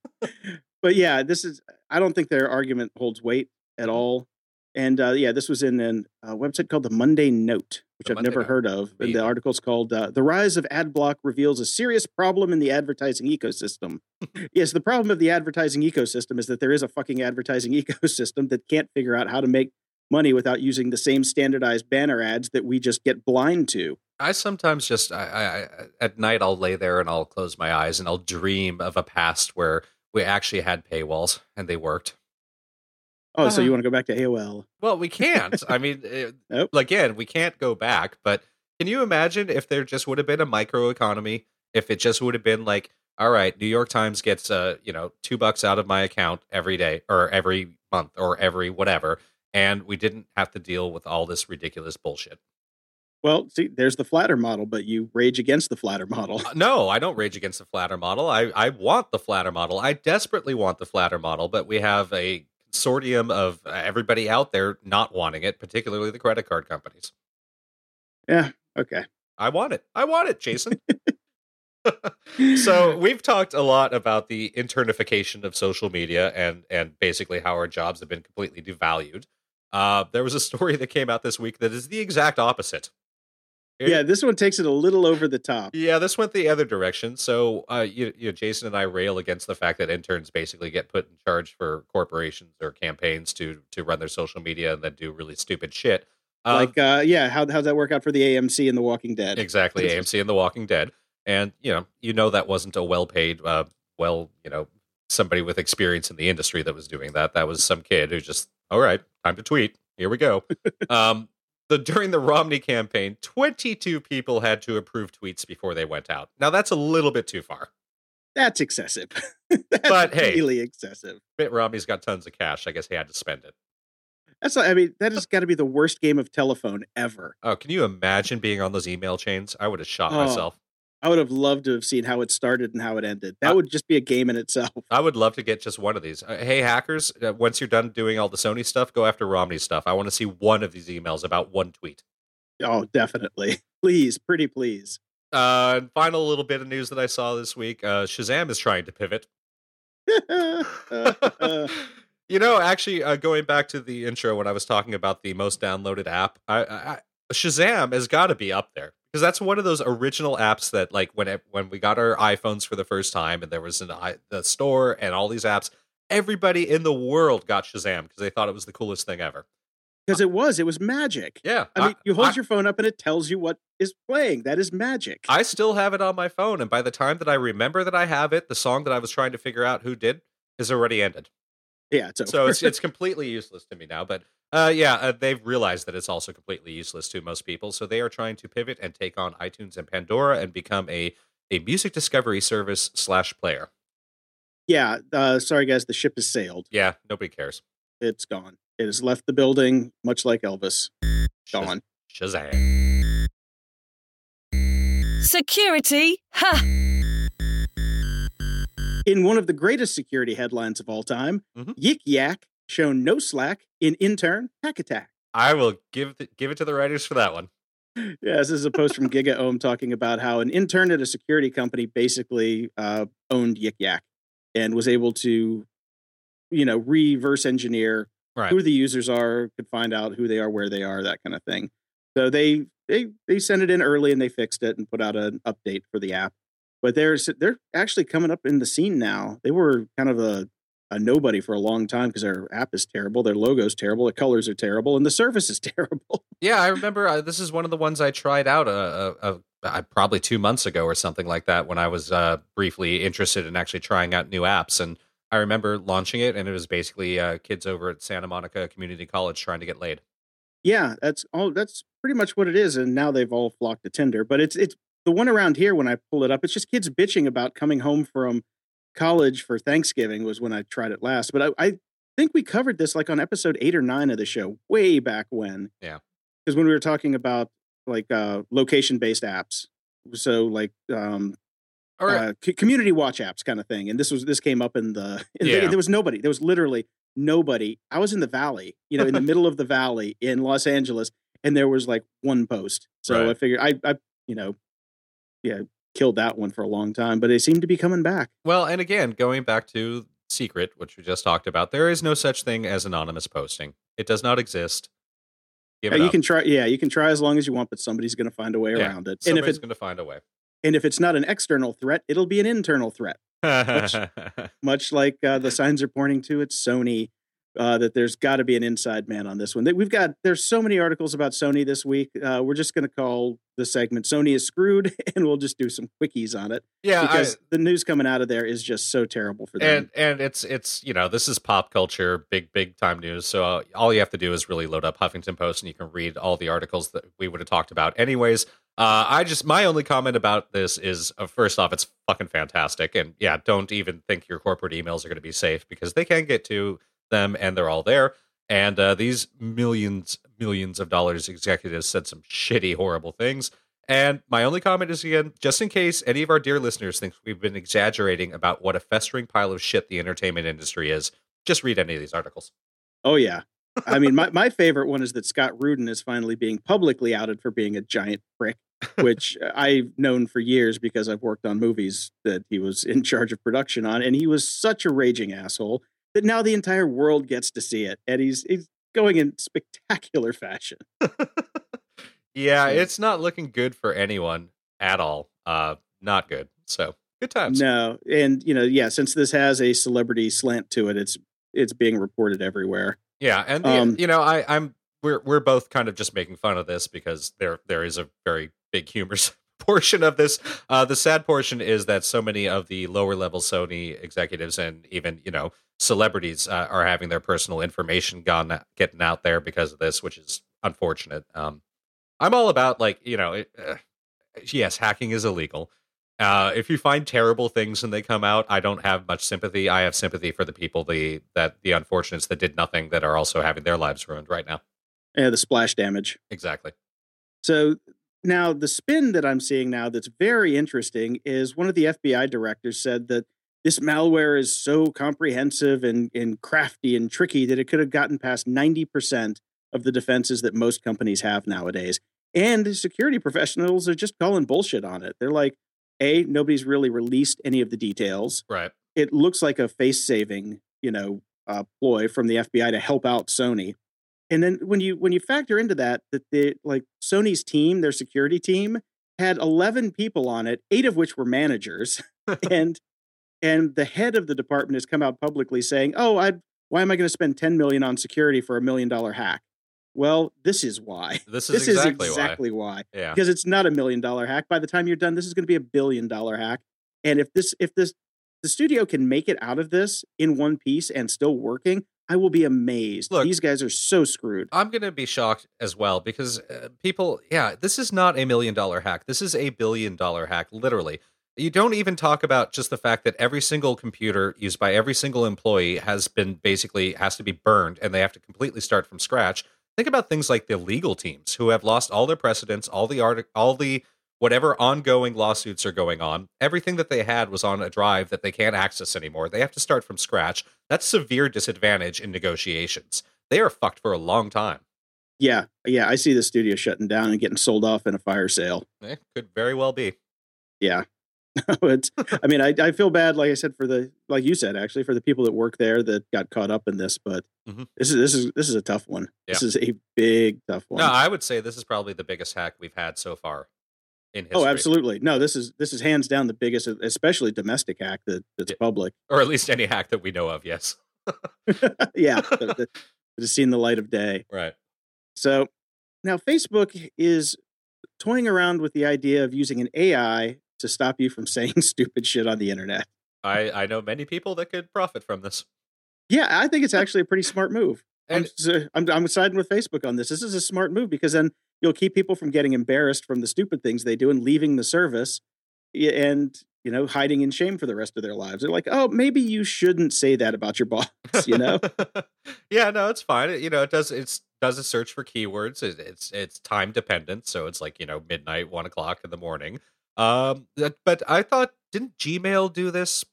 but yeah, this is, I don't think their argument holds weight at all. And uh, yeah, this was in an- a website called the Monday Note, which I've never Note. heard of. And the article's called uh, The Rise of Ad Block Reveals a Serious Problem in the Advertising Ecosystem. yes, the problem of the advertising ecosystem is that there is a fucking advertising ecosystem that can't figure out how to make money without using the same standardized banner ads that we just get blind to. I sometimes just I, I, I at night I'll lay there and I'll close my eyes and I'll dream of a past where we actually had paywalls and they worked. Oh, so Uh. you want to go back to AOL? Well, we can't. I mean, it, Nope. again, we can't go back. But can you imagine if there just would have been a micro economy? If it just would have been like, all right, New York Times gets uh, you know, two bucks out of my account every day or every month or every whatever, and we didn't have to deal with all this ridiculous bullshit. Well, see, there's the Flattr model, but you rage against the Flattr model. Uh, No, I don't rage against the Flattr model. I, I want the Flattr model. I desperately want the Flattr model, but we have a consortium of uh, everybody out there not wanting it, particularly the credit card companies. Yeah. Okay. I want it. I want it, Jason. so we've talked a lot about the internification of social media and and basically how our jobs have been completely devalued. Uh, there was a story that came out this week that is the exact opposite. It- Yeah, this one takes it a little over the top. yeah, this went the other direction. So, uh, you, you know, Jason and I rail against the fact that interns basically get put in charge for corporations or campaigns to to run their social media and then do really stupid shit. Uh, like, uh, yeah, how how'd that work out for the AMC and The Walking Dead? exactly, AMC and The Walking Dead, and you know, you know that wasn't a well paid, uh, well, you know, somebody with experience in the industry that was doing that. That was some kid who just, all right, time to tweet. Here we go. um, the during the Romney campaign, 22 people had to approve tweets before they went out. Now that's a little bit too far. That's excessive. That's But, hey. really excessive. Mitt Romney's got tons of cash. I guess he had to spend it. That's like, I mean, that has got to be the worst game of telephone ever. Oh, can you imagine being on those email chains? I would have shot Oh. myself. I would have loved to have seen how it started and how it ended. That Uh, would just be a game in itself. I would love to get just one of these. Uh, hey, hackers, uh, once you're done doing all the Sony stuff, go after Romney stuff. I want to see one of these emails about one tweet. Oh, definitely. Please, pretty please. Uh, and final little bit of news that I saw this week uh, Shazam is trying to pivot. you know, actually, uh, going back to the intro when I was talking about the most downloaded app, I, I, I- Shazam has got to be up there because that's one of those original apps that, like, when it, when we got our iPhones for the first time, and there was an i the store and all these apps, everybody in the world got Shazam because they thought it was the coolest thing ever. Because it was, it was magic. Yeah, I mean, you hold I- your phone up and it tells you what is playing. That is magic. I still have it on my phone, and by the time that I remember that I have it, the song that I was trying to figure out who did is already ended. yeah, it's. So it's it's completely useless to me now. But uh, yeah, uh, they've realized that it's also completely useless to most people. So they are trying to pivot and take on iTunes and Pandora and become a a music discovery service slash player. yeah. Uh, sorry, guys. The ship has sailed. Yeah, nobody cares. It's gone. It has left the building, much like Elvis. Gone. Shazam! Security? Ha! In one of the greatest security headlines of all time, Mhm. Yik Yak shown no slack in intern hack attack. I will give the, give it to the writers for that one. Yeah, this is a post from GigaOm talking about how an intern at a security company basically uh, owned Yik Yak and was able to, you know, reverse engineer Right. who the users are, could find out who they are, where they are, that kind of thing. So they they they sent it in early and they fixed it and put out an update for the app. But they're they're actually coming up in the scene now. They were kind of a a nobody for a long time because their app is terrible, their logo's terrible, the colors are terrible, and the service is terrible. Yeah, I remember uh, this is one of the ones I tried out uh, uh, uh, probably two months ago or something like that when I was uh, briefly interested in actually trying out new apps. And I remember launching it, and it was basically uh, kids over at Santa Monica Community College trying to get laid. Yeah, that's all. That's pretty much what it is. And now they've all flocked to Tinder. But it's it's the one around here. When I pull it up, it's just kids bitching about coming home from college for Thanksgiving. Was when I tried it last. But I, I think we covered this like on episode eight or nine of the show, way back when. Yeah. because when we were talking about like uh, location based apps, so like um, right. uh, c- community watch apps kind of thing. And this was this came up in the in the- there was nobody. There was literally nobody. I was in the valley, you know, in the middle of the valley in Los Angeles, and there was like one post. So I figured I I you know, yeah, killed that one for a long time, but they seem to be coming back. Well, and again, going back to secret, which we just talked about, there is no such thing as anonymous posting. It does not exist. Give it you up. can try, yeah, you can try as long as you want, but somebody's going to find a way Yeah, around it. And if Somebody's it's going to find a way. and if it's not an external threat, it'll be an internal threat. much like uh, the signs are pointing to it's Sony. Uh, that there's got to be an inside man on this one. We've got there's so many articles about Sony this week. Uh, we're just going to call the segment "Sony is screwed," and we'll just do some quickies on it. Yeah, because I, the news coming out of there is just so terrible for them. and and it's it's you know this is pop culture, big big time news. So uh, all you have to do is really load up Huffington Post, and you can read all the articles that we would have talked about. Anyways, uh, I just my only comment about this is uh, first off, it's fucking fantastic, and yeah, don't even think your corporate emails are going to be safe because they can get to them, and they're all there. And uh, these millions millions of dollars executives said some shitty, horrible things. And my only comment is again, just in case any of our dear listeners think we've been exaggerating about what a festering pile of shit the entertainment industry is, just read any of these articles. Oh yeah. I mean, my, my favorite one is that Scott Rudin is finally being publicly outed for being a giant prick, which I've known for years because I've worked on movies that he was in charge of production on, and he was such a raging asshole that now the entire world gets to see it, and he's he's going in spectacular fashion. yeah, it's not looking good for anyone at all. Uh, not good. So good times. No, and you know, yeah, since this has a celebrity slant to it, it's it's being reported everywhere. Yeah, and Um, you know, I, I'm we're we're both kind of just making fun of this because there there is a very big humor portion of this. Uh, the sad portion is that so many of the lower level Sony executives and even you know celebrities uh, are having their personal information gone getting out there because of this, which is unfortunate. Um, I'm all about like you know, it, uh, yes, hacking is illegal. Uh, if you find terrible things and they come out, I don't have much sympathy. I have sympathy for the people, the that the unfortunates that did nothing, that are also having their lives ruined right now. Yeah, the splash damage. Exactly. So now the spin that I'm seeing now that's very interesting is one of the FBI directors said that this malware is so comprehensive and, and crafty and tricky that it could have gotten past 90% of the defenses that most companies have nowadays. And security professionals are just calling bullshit on it. They're like, A, nobody's really released any of the details. Right. It looks like a face saving, you know, uh, ploy from the FBI to help out Sony and then when you when you factor into that that the like Sony's team, their security team, had eleven people on it, eight of which were managers, and and the head of the department has come out publicly saying, "Oh, I why am I going to spend ten million on security for a million dollar hack?" Well, this is why. This is This exactly, is exactly why. Yeah. Because it's not a million dollar hack. By the time you're done, this is going to be a billion dollar hack. And if this if this the studio can make it out of this in one piece and still working, I will be amazed. Look- These guys are so screwed. I'm going to be shocked as well because uh, people, yeah, this is not a million dollar hack. This is a billion dollar hack, literally. You don't even talk about just the fact that every single computer used by every single employee has been basically has to be burned and they have to completely start from scratch. Think about things like the legal teams who have lost all their precedents, all the art, all the whatever ongoing lawsuits are going on. Everything that they had was on a drive that they can't access anymore. They have to start from scratch. That's severe disadvantage in negotiations. They are fucked for a long time. Yeah, yeah. I see the studio shutting down and getting sold off in a fire sale. it could very well be. Yeah. it's, I mean, I, I feel bad, like I said, for the like you said, actually, for the people that work there that got caught up in this. But Mhm. this is this is this is a tough one. This is a big tough one. No, I would say this is probably the biggest hack we've had so far in history. oh, absolutely. No, this is this is hands down the biggest, especially domestic hack that that's Yeah. public. Or at least any hack that we know of, yes. yeah, that, that has seen the light of day. Right. So now Facebook is toying around with the idea of using an AI to stop you from saying stupid shit on the internet. I, I know many people that could profit from this. Yeah, I think it's actually a pretty smart move. I'm, And s- uh, I'm, I'm siding with Facebook on this. This is a smart move because then you'll keep people from getting embarrassed from the stupid things they do and leaving the service and, you know, hiding in shame for the rest of their lives. They're like, oh, maybe you shouldn't say that about your boss, you know? yeah, no, it's fine. It- You know, it does it's does a search for keywords. It, it's it's time dependent, so it's like you know midnight, one o'clock in the morning. Um, that- but I thought didn't Gmail do this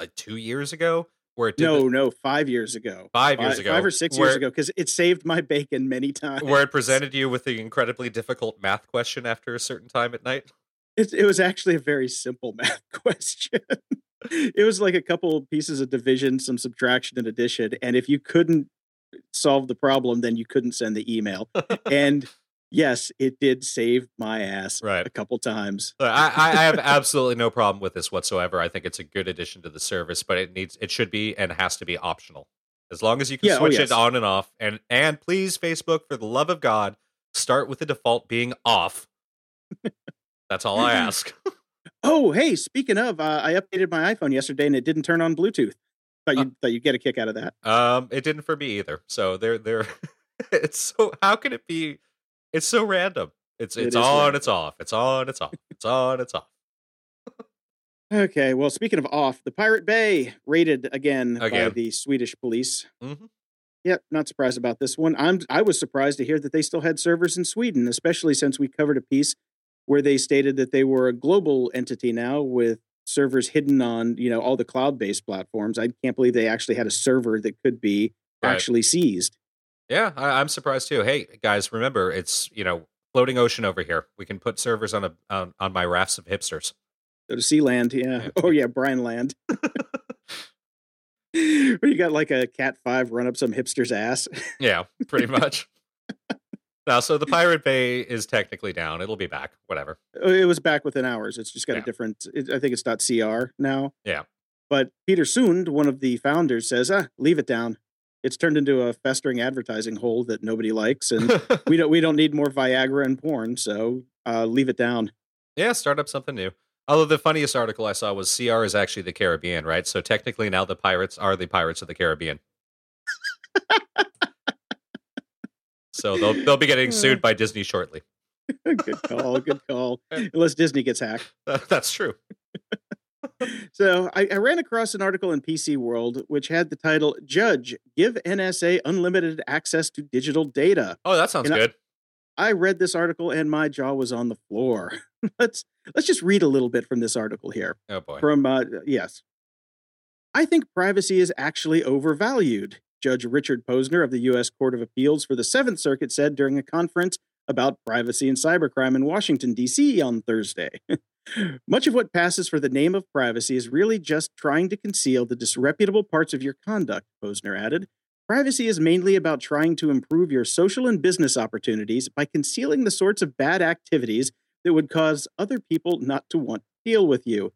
uh, two years ago? Where it did no, no, five years ago. five years Five- ago, Five or six where, years ago, because it saved my bacon many times. where it presented you with the incredibly difficult math question after a certain time at night. It, it was actually a very simple math question. it was like a couple pieces of division, some subtraction and addition. And if you couldn't solve the problem, then you couldn't send the email. and yes, it did save my ass Right. a couple times. I, I have absolutely no problem with this whatsoever. I think it's a good addition to the service, but it needs it should be and has to be optional. As long as you can Yeah, oh, switch yes. it on and off, and and please, Facebook, for the love of God, start with the default being off. That's all I ask. Oh, hey, speaking of, uh, I updated my iPhone yesterday and it didn't turn on Bluetooth. Thought you thought you'd get a kick out of that. Um, it didn't for me either. So they're they're it's so how can it be? It's so random. It's it's is on, random. it's off. It's on, it's off. It's on, it's off. Okay, well, speaking of off, the Pirate Bay raided again, by the Swedish police. Mhm. Yep, not surprised about this one. I'm I was surprised to hear that they still had servers in Sweden, especially since we covered a piece where they stated that they were a global entity now with servers hidden on, you know, all the cloud-based platforms. I can't believe they actually had a server that could be Right. actually seized. Yeah, I, I'm surprised too. Hey guys, remember it's you know floating ocean over here. We can put servers on a on, on my rafts of hipsters. Go to Sealand, yeah. Yeah. Oh yeah, Brian Land. Where you got like a Cat Five run up some hipster's ass. Yeah, pretty much. now, so the Pirate Bay is technically down. It'll be back. Whatever. Oh, It was back within hours. It's just got Yeah. a different. It, I think it's .cr now. Yeah. But Peter Sunde, one of the founders, says, "Ah, leave it down. It's turned into a festering advertising hole that nobody likes, and we don't we don't need more Viagra and porn. So uh, leave it down." yeah, start up something new. Although the funniest article I saw was CR is actually the Caribbean, right? So technically now the pirates are the pirates of the Caribbean. so they'll they'll be getting sued by Disney shortly. good call. Good call. Unless Disney gets hacked. That's true. So I, I ran across an article in PC World which had the title "Judge Give NSA Unlimited Access to Digital Data." Oh, that sounds And I- good. I read this article and my jaw was on the floor. let's let's just read a little bit from this article here. Oh boy. From uh, yes, I think privacy is actually overvalued. Judge Richard Posner of the U.S. Court of Appeals for the Seventh Circuit said during a conference about privacy and cybercrime in Washington D.C. on Thursday. Much of what passes for the name of privacy is really just trying to conceal the disreputable parts of your conduct, Posner added. Privacy is mainly about trying to improve your social and business opportunities by concealing the sorts of bad activities that would cause other people not to want to deal with you.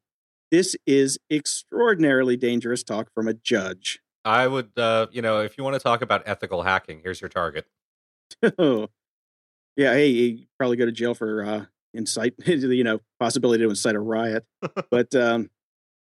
This is extraordinarily dangerous talk from a judge. I would, uh, you know, if you want to talk about ethical hacking, here's your target. oh, yeah. Hey, you probably go to jail for uh, incite, you know, possibility to incite a riot. but um,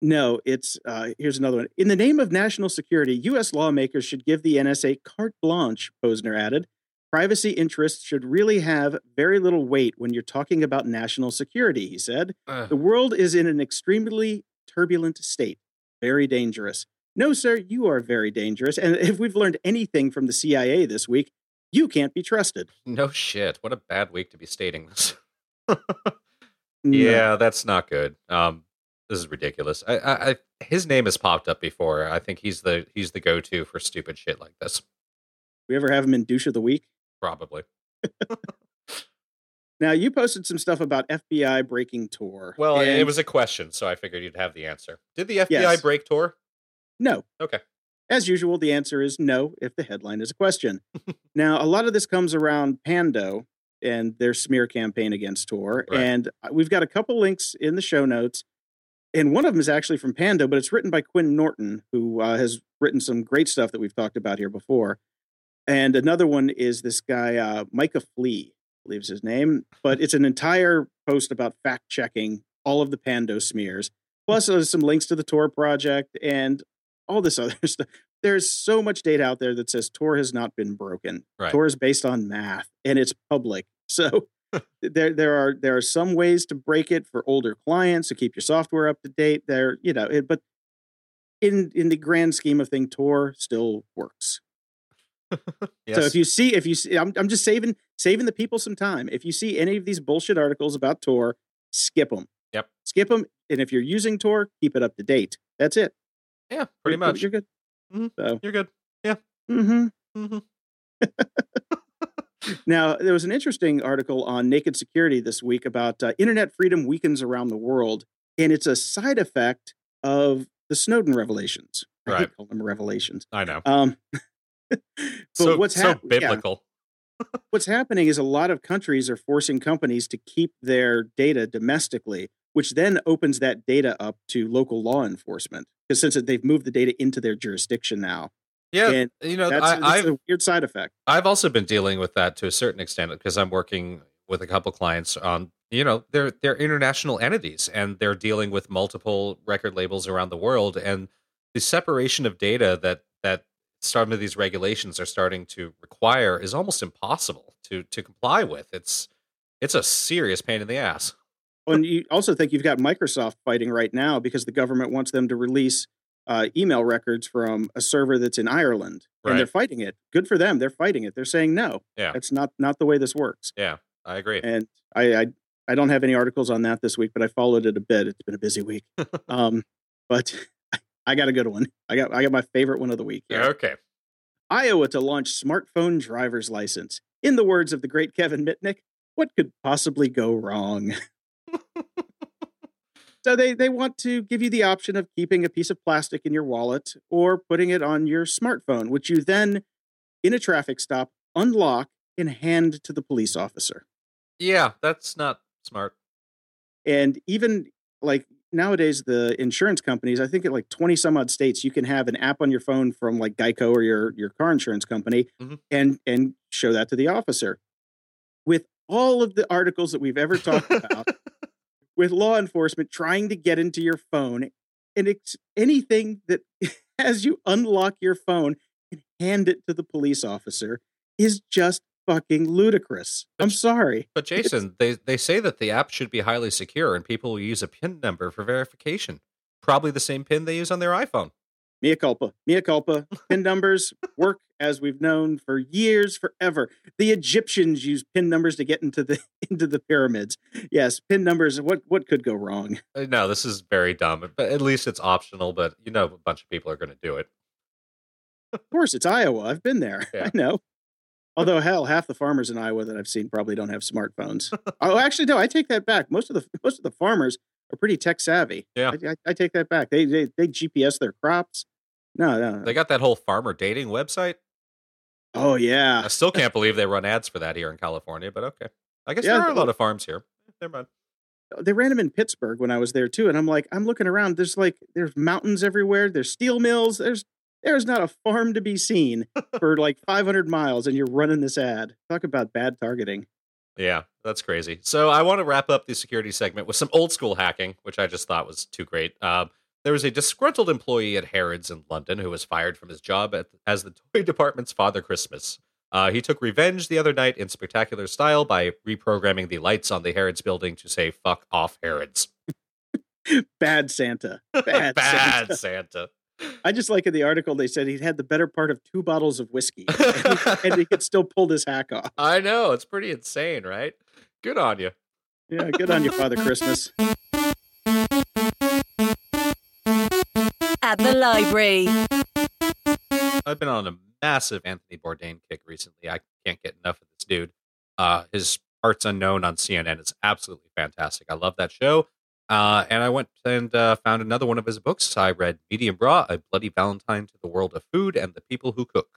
no, it's uh, here's another one. In the name of national security, U.S. lawmakers should give the NSA carte blanche. Posner added. Privacy interests should really have very little weight when you're talking about national security, he said. Ugh. The world is in an extremely turbulent state, very dangerous. No, sir, you are very dangerous. And if we've learned anything from the CIA this week, you can't be trusted. no shit. What a bad week to be stating this. Yeah, that's not good. Um, this is ridiculous. I, I, I, his name has popped up before. I think he's the he's the go to for stupid shit like this. We ever have him in douche of the week? Probably. Now, you posted some stuff about FBI breaking Tor. Well, it was a question, so I figured you'd have the answer. Did the FBI Yes. break Tor? no. Okay. As usual, the answer is no if the headline is a question. now, a lot of this comes around Pando and their smear campaign against Tor. Right. And uh, we've got a couple links in the show notes. And one of them is actually from Pando, but it's written by Quinn Norton, who uh, has written some great stuff that we've talked about here before. And another one is this guy, uh, Micah F. Lee, I believe is his name. But it's an entire post about fact checking all of the Pando smears, plus uh, some links to the Tor project and all this other stuff. There's so much data out there that says Tor has not been broken. Right. Tor is based on math and it's public. So there there are there are some ways to break it for older clients to keep your software up to date. There, you know, it, but in in the grand scheme of thing, Tor still works. Yes. So if you see, if you see, I'm, I'm just saving saving the people some time. If you see any of these bullshit articles about Tor, skip them. Yep. Skip them. And if you're using Tor, keep it up to date. That's it. yeah, pretty You're- much. You're good. Mhm. So, You're good. Yeah. hmm hmm now there was an interesting article on Naked Security this week about uh, internet freedom weakens around the world, and it's a side effect of the Snowden revelations. I Right. calling them revelations. I know. Um, but so what's happening? so hap- yeah. biblical. what's happening is a lot of countries are forcing companies to keep their data domestically, which then opens that data up to local law enforcement. Because since they've moved the data into their jurisdiction now, Yeah, And you know, That's, I, that's a weird side effect. I've also been dealing with that to a certain extent because I'm working with a couple clients on you know they're they're international entities and they're dealing with multiple record labels around the world and the separation of data that that some of these regulations are starting to require is almost impossible to to comply with. It's it's a serious pain in the ass. And you also think you've got Microsoft fighting right now because the government wants them to release uh, email records from a server that's in Ireland, and they're fighting it. Good for them. They're fighting it. They're saying no. Yeah. that's not not the way this works. Yeah, I agree. And I, I I don't have any articles on that this week, but I followed it a bit. It's been a busy week. um, but I got a good one. I got I got my favorite one of the week. Here. Okay. Iowa to launch smartphone driver's license. In the words of the great Kevin Mitnick, what could possibly go wrong? so they they want to give you the option of keeping a piece of plastic in your wallet or putting it on your smartphone, which you then in a traffic stop unlock and hand to the police officer. Yeah, that's not smart. And even like nowadays, the insurance companies, I think in like 20 some odd states, you can have an app on your phone from like Geico or your, your car insurance company Mhm. and, and show that to the officer. With all of the articles that we've ever talked about, with law enforcement trying to get into your phone and it's anything that has you unlock your phone and hand it to the police officer is just fucking ludicrous. But I'm sorry. But Jason, they they say that the app should be highly secure and people will use a PIN number for verification. Probably the same PIN they use on their iPhone. Mea culpa. Mea culpa. PIN numbers work as we've known for years, forever. The Egyptians used PIN numbers to get into the into the pyramids. Yes, PIN numbers. What what could go wrong? Uh, No, this is very dumb. But at least it's optional. But you know, a bunch of people are going to do it. Of course, it's Iowa. I've been there. Yeah. I know. Although hell, half the farmers in Iowa that I've seen probably don't have smartphones. oh, actually, no. I take that back. Most of the most of the farmers are pretty tech savvy. Yeah. I, I, I take that back. They, they they GPS their crops. No, no. They got that whole farmer dating website. oh yeah. I still can't believe they run ads for that here in California. But okay, I guess Yeah, there are a lot of farms here. Never mind. they ran them in Pittsburgh when I was there too, and I'm like, I'm looking around. There's like there's mountains everywhere. There's steel mills. There's there's not a farm to be seen for like 500 miles, and you're running this ad. Talk about bad targeting. Yeah, that's crazy. So I want to wrap up the security segment with some old school hacking, which I just thought was too great. Um, there was a disgruntled employee at Harrods in London who was fired from his job at, as the toy department's Father Christmas. Uh, he took revenge the other night in spectacular style by reprogramming the lights on the Harrods building to say "fuck off Harrods." Bad Santa. Bad, Bad Santa. Santa. I just like in the article they said he'd had the better part of two bottles of whiskey, and he, and he could still pull this hack off. I know it's pretty insane, right? Good on you. Yeah, good on you, Father Christmas. At the library. I've been on a massive Anthony Bourdain kick recently. I can't get enough of this dude. Uh, his Parts Unknown on CNN is absolutely fantastic. I love that show. Uh, and I went and uh, found another one of his books. I read Medium Raw, A Bloody Valentine to the World of Food and the People Who Cook.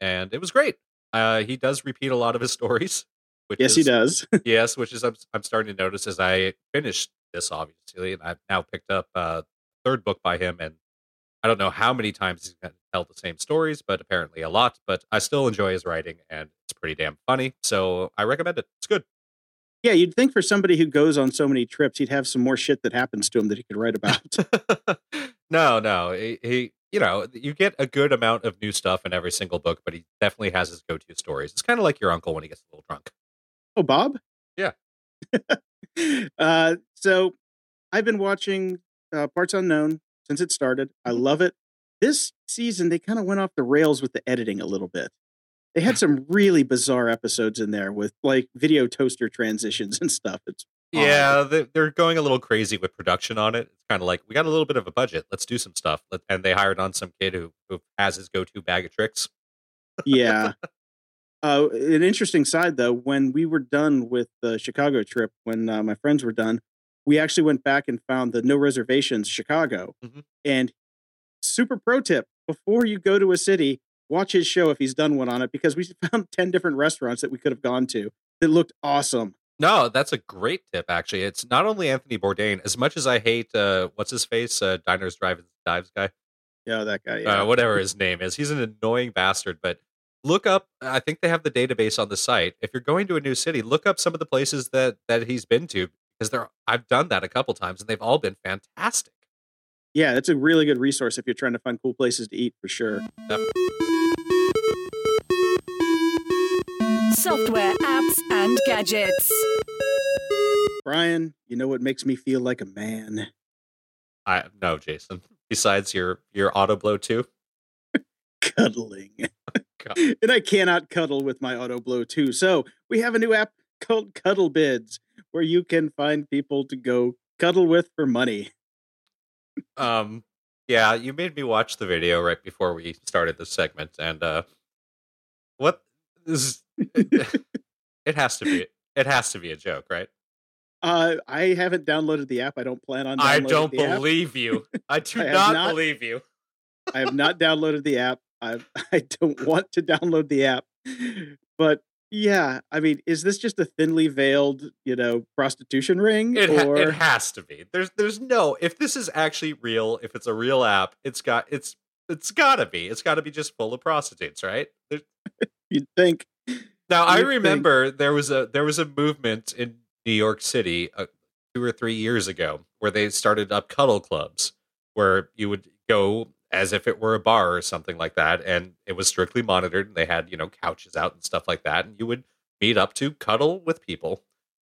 And it was great. Uh, he does repeat a lot of his stories. Which Yes, is, he does. yes, which is I'm, I'm starting to notice as I finished this, obviously, and I've now picked up uh, a third book by him, and I don't know how many times he's going to tell the same stories, but apparently a lot. But I still enjoy his writing, and it's pretty damn funny, so I recommend it. It's good. Yeah, you'd think for somebody who goes on so many trips, he'd have some more shit that happens to him that he could write about. no, no, he, he, you know, you get a good amount of new stuff in every single book, but he definitely has his go-to stories. It's kind of like your uncle when he gets a little drunk. Oh, Bob? Yeah. uh, so I've been watching uh, Parts Unknown since it started. I Mm-hmm. love it. This season, they kind of went off the rails with the editing a little bit. They had some really bizarre episodes in there with like video toaster transitions and stuff. It's. Yeah, they- they're going a little crazy with production on it. It's kind of like we got a little bit of a budget. Let's do some stuff. And they hired on some kid who who has his go-to bag of tricks. yeah. Uh, an interesting side though, when we were done with the Chicago trip, when uh, my friends were done, we actually went back and found the No Reservations Chicago. Mhm. And super pro tip: before you go to a city, watch his show if he's done one on it, because we found ten different restaurants that we could have gone to that looked awesome. No, that's a great tip. Actually, it's not only Anthony Bourdain. As much as I hate uh, what's his face, uh, diners, drive-ins, dives guy. Yeah, that guy. Yeah. uh, whatever his name is. He's an annoying bastard. But look up. I think they have the database on the site. If you're going to a new city, look up some of the places that that he's been to because there. I've done that a couple times, and they've all been fantastic. yeah, that's a really good resource if you're trying to find cool places to eat for sure. Software, apps, and gadgets. Brian, you know what makes me feel like a man? I no, Jason. Besides your your auto blow too. Cuddling. God. and I cannot cuddle with my auto blow too. So we have a new app called Cuddle Bids where you can find people to go cuddle with for money. Um, yeah, you made me watch the video right before we started this segment, and uh, what is it has to be it has to be a joke, right? Uh, I haven't downloaded the app. I don't plan on. I downloading don't the app. believe you. I do I not, not- believe you. I have not downloaded the app. I I don't want to download the app. But yeah, I mean, is this just a thinly veiled, you know, prostitution ring? It, ha- or it has to be. There's there's no if this is actually real, if it's a real app, it's got it's it's gotta be. It's gotta be just full of prostitutes, right? You'd think? Now I You'd think. remember there was a there was a movement in New York City uh, two or three years ago where they started up cuddle clubs where you would go as if it were a bar or something like that, and it was strictly monitored. And they had you know couches out and stuff like that, and you would meet up to cuddle with people.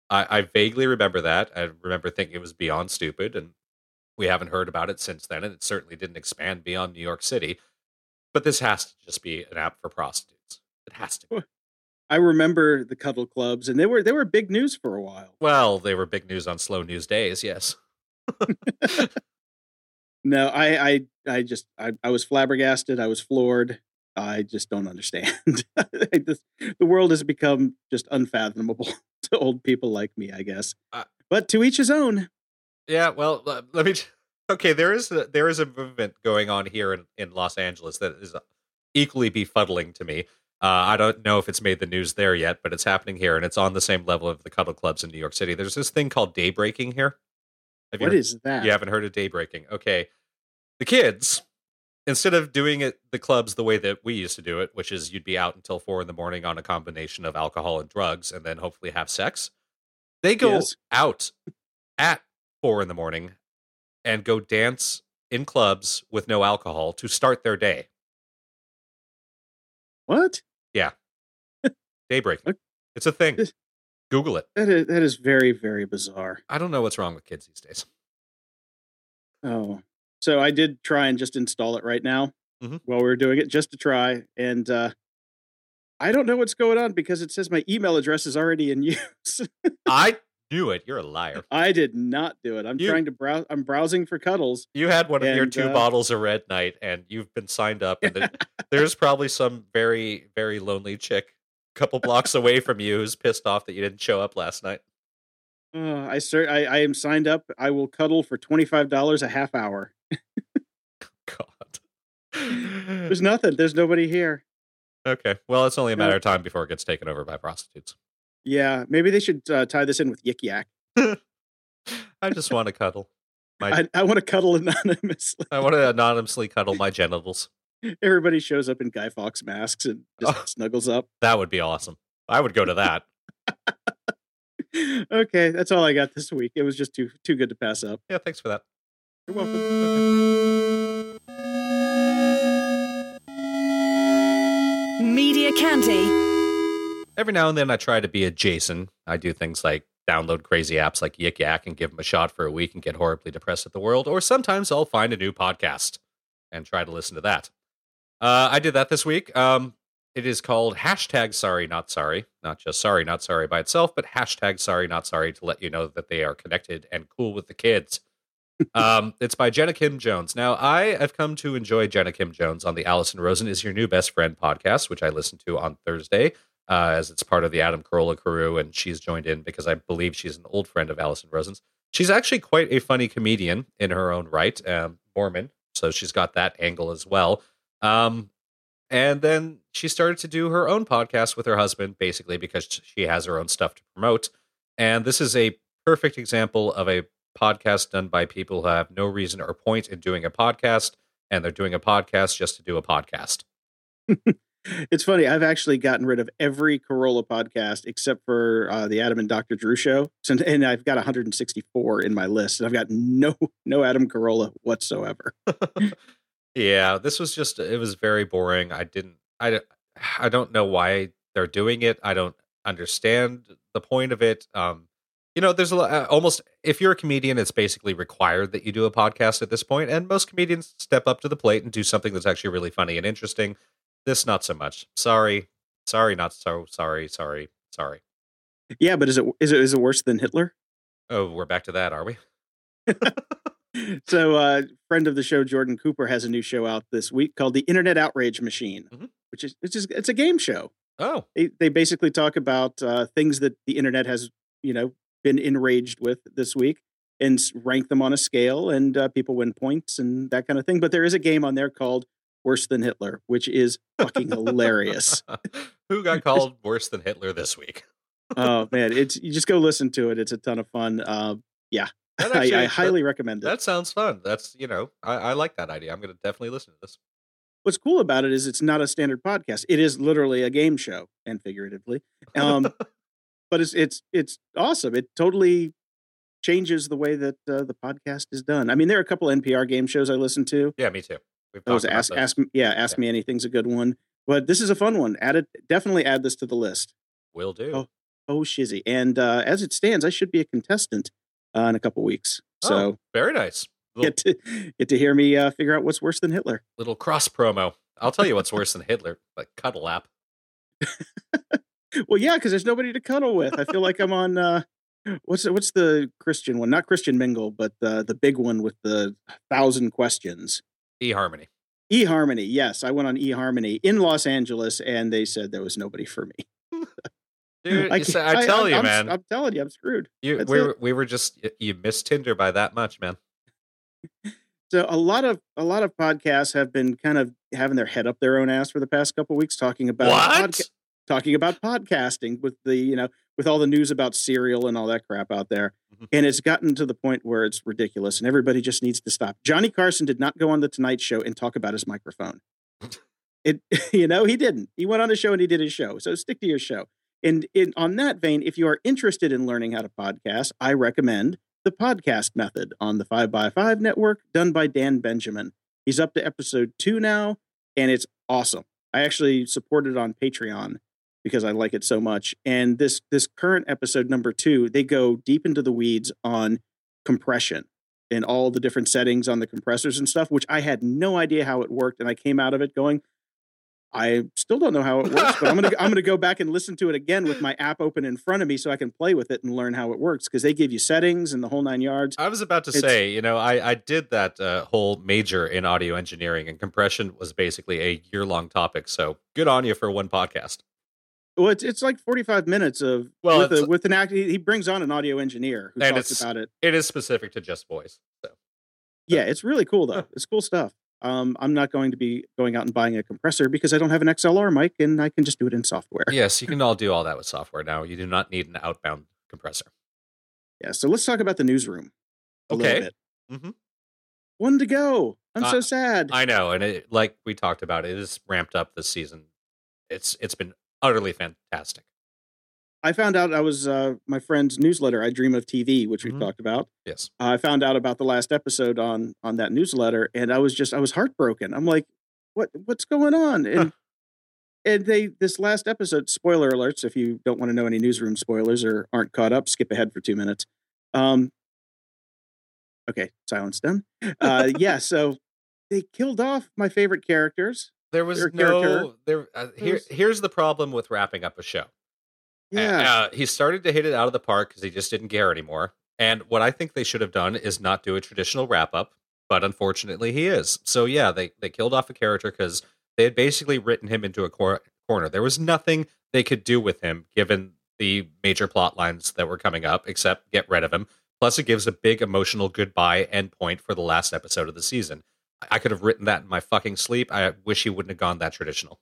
I, I vaguely remember that. I remember thinking it was beyond stupid, and we haven't heard about it since then, and it certainly didn't expand beyond New York City. But this has to just be an app for prostitutes. It has to. be. I remember the cuddle clubs, and they were they were big news for a while. Well, they were big news on slow news days, yes. No, I I I just I, I was flabbergasted. I was floored. I just don't understand. this, the world has become just unfathomable to old people like me, I guess. Uh, but to each his own. Yeah, well, uh, let me. Okay, there is a, there is a movement going on here in, in Los Angeles that is equally befuddling to me. Uh, I don't know if it's made the news there yet, but it's happening here, and it's on the same level of the cuddle clubs in New York City. There's this thing called day breaking here. Have you What heard- is that? You haven't heard of day breaking? Okay, the kids instead of doing it the clubs the way that we used to do it, which is you'd be out until four in the morning on a combination of alcohol and drugs, and then hopefully have sex. They go Yes. out at four in the morning and go dance in clubs with no alcohol to start their day. What? Yeah, day breaking. It's a thing. This- Google it. That is that is very very bizarre. I don't know what's wrong with kids these days. Oh, so I did try and just install it right now Mhm. while we were doing it, just to try. And uh, I don't know what's going on because it says my email address is already in use. I knew it. You're a liar. I did not do it. I'm You- trying to browse. I'm browsing for cuddles. You had one of your two uh, bottles of red night, and you've been signed up. And there's probably some very, very lonely chick couple blocks away from you who's pissed off that you didn't show up last night. Uh, I, cer- I I am signed up. I will cuddle for twenty five dollars a half hour. God. There's nothing. There's nobody here. okay. Well, it's only a matter of time before it gets taken over by prostitutes. Yeah, maybe they should uh, tie this in with Yik Yak. I just want to cuddle. My, I, I want to cuddle anonymously. I want to anonymously cuddle my genitals. Everybody shows up in Guy Fawkes masks and just Oh. snuggles up. That would be awesome. I would go to that. okay, that's all I got this week. It was just too too good to pass up. Yeah, thanks for that. You're welcome. Media Candy. Every now and then I try to be a Jason. I do things like download crazy apps like Yik Yak and give them a shot for a week and get horribly depressed at the world. Or sometimes I'll find a new podcast and try to listen to that. Uh, I did that this week. Um, it is called hashtag sorry not sorry. Not just sorry not sorry by itself, but hashtag sorry not sorry to let you know that they are connected and cool with the kids. um, it's by Jenna Kim Jones. Now, I have come to enjoy Jenna Kim Jones on the Allison Rosen is Your New Best Friend podcast, which I listened to on Thursday uh, as it's part of the Adam Carolla crew, and she's joined in because I believe she's an old friend of Allison Rosen's. She's actually quite a funny comedian in her own right, um, Mormon, so she's got that angle as well. Um, and then she started to do her own podcast with her husband, basically because she has her own stuff to promote. And this is a perfect example of a podcast done by people who have no reason or point in doing a podcast and they're doing a podcast just to do a podcast. it's funny. I've actually gotten rid of every Carolla podcast except for uh, the Adam and Dr. Drew show, and I've got 164 in my list, and I've got no no Adam Carolla whatsoever. yeah, this was just it was very boring. I didn't I I don't know why they're doing it. I don't understand the point of it. Um, you know, there's a lot, uh, almost if you're a comedian, it's basically required that you do a podcast at this point, and most comedians step up to the plate and do something that's actually really funny and interesting. This not so much. Sorry, sorry, not so sorry, sorry, sorry. Yeah, but is it is it is it worse than Hitler? Oh, we're back to that, are we? so, uh, friend of the show, Jordan Cooper, has a new show out this week called the Internet Outrage Machine, mm-hmm. which is which is it's a game show. Oh, they, they basically talk about uh, things that the internet has, you know, been enraged with this week and rank them on a scale, and uh, people win points and that kind of thing. But there is a game on there called Worse Than Hitler, which is fucking hilarious. Who got called worse than Hitler this week? oh man, it's you just go listen to it. It's a ton of fun. Uh, yeah, actually, I, I, highly that, recommend it. That sounds fun. That's you know, I, I like that idea. I'm going to definitely listen to this. What's cool about it is it's not a standard podcast. It is literally a game show, and figuratively. Um, but it's it's it's awesome. It totally changes the way that uh, the podcast is done. I mean, there are a couple NPR game shows I listen to. Yeah, me too. We've those ask those. ask yeah ask yeah. me anything's a good one. But this is a fun one. Add it definitely add this to the list. Will do. Oh, oh shizzy. And uh, as it stands, I should be a contestant uh, in a couple weeks. So oh, very nice. Little, get to get to hear me uh, figure out what's worse than Hitler. Little cross promo. I'll tell you what's worse than Hitler. Like cuddle app. well, yeah, because there's nobody to cuddle with. I feel like I'm on. Uh, what's what's the Christian one? Not Christian Mingle, but the the big one with the thousand questions. eHarmony. eHarmony. Yes, I went on eHarmony in Los Angeles, and they said there was nobody for me. Dude, I, I, tell I, you, I'm, man. I'm telling you, I'm screwed. You, we were, we were just you missed Tinder by that much, man. So a lot of a lot of podcasts have been kind of having their head up their own ass for the past couple weeks, talking about podca- talking about podcasting with the you know with all the news about Serial and all that crap out there, mm-hmm. and it's gotten to the point where it's ridiculous, and everybody just needs to stop. Johnny Carson did not go on the Tonight Show and talk about his microphone. it you know he didn't. He went on the show and he did his show. So stick to your show. And in, on that vein, if you are interested in learning how to podcast, I recommend the podcast method on the 5by5 network done by Dan Benjamin. He's up to episode two now, and it's awesome. I actually support it on Patreon because I like it so much. And this this current episode number two, they go deep into the weeds on compression and all the different settings on the compressors and stuff, which I had no idea how it worked. And I came out of it going, I still don't know how it works, but I'm gonna I'm gonna go back and listen to it again with my app open in front of me so I can play with it and learn how it works because they give you settings and the whole nine yards. I was about to it's, say, you know, I I did that uh, whole major in audio engineering and compression was basically a year long topic. So good on you for one podcast. Well, it's it's like 45 minutes of well with, a, with an act. He brings on an audio engineer who talks about it. It is specific to just voice. So yeah, it's really cool though. It's cool stuff um, I'm not going to be going out and buying a compressor because I don't have an XLR mic and I can just do it in software. Yes, you can all do all that with software now. You do not need an outbound compressor. Yeah, so let's talk about the newsroom a okay. little bit. Mm-hmm. One to go. I'm uh, so sad. I know, and it, like we talked about, it is ramped up this season. It's it's been utterly fantastic. I found out I was uh, my friend's newsletter. I Dream of TV, which we've mm-hmm. talked about. Yes, uh, I found out about the last episode on on that newsletter, and I was just I was heartbroken. I'm like, what what's going on? And and they this last episode. Spoiler alerts! If you don't want to know any newsroom spoilers or aren't caught up, skip ahead for two minutes. Um, okay, silence done. Uh, yeah, so they killed off my favorite characters. There was no there. Uh, here, here's the problem with wrapping up a show yeah. Uh, he started to hit it out of the park because he just didn't care anymore. And what I think they should have done is not do a traditional wrap up, but unfortunately he is. So yeah, they they killed off a character because they had basically written him into a cor- corner. There was nothing they could do with him given the major plot lines that were coming up except get rid of him. Plus, it gives a big emotional goodbye endpoint for the last episode of the season. I could have written that in my fucking sleep. I wish he wouldn't have gone that traditional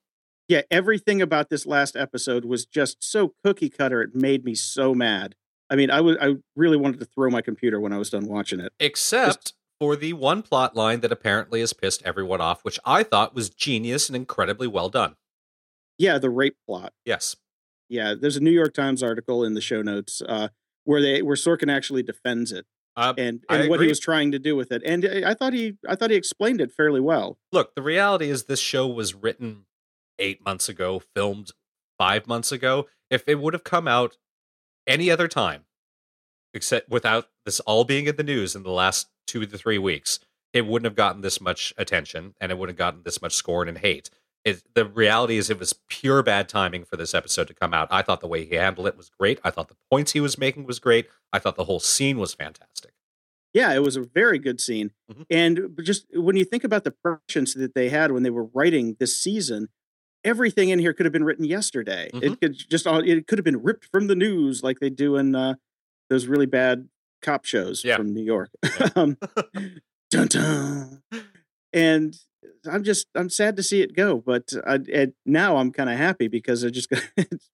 yeah, everything about this last episode was just so cookie cutter. It made me so mad. I mean, I was I really wanted to throw my computer when I was done watching it. Except just, for the one plot line that apparently has pissed everyone off, which I thought was genius and incredibly well done. Yeah, the rape plot. Yes. Yeah, there's a New York Times article in the show notes uh, where they where Sorkin actually defends it Uh, and and what he was trying to do with it, and I I thought he I thought he explained it fairly well. look, the reality is this show was written eight months ago, filmed five months ago. If it would have come out any other time, except without this all being in the news in the last two to three weeks, it wouldn't have gotten this much attention and it wouldn't have gotten this much scorn and hate. It, the reality is, it was pure bad timing for this episode to come out. I thought the way he handled it was great. I thought the points he was making was great. I thought the whole scene was fantastic. Yeah, it was a very good scene. Mhm. And just when you think about the prescience that they had when they were writing this season, everything in here could have been written yesterday. Mhm. It could just all it could have been ripped from the news like they do in uh, those really bad cop shows Yeah. from New York. Yeah. um, dun dun. And I'm just I'm sad to see it go, but I, now I'm kind of happy because it just it's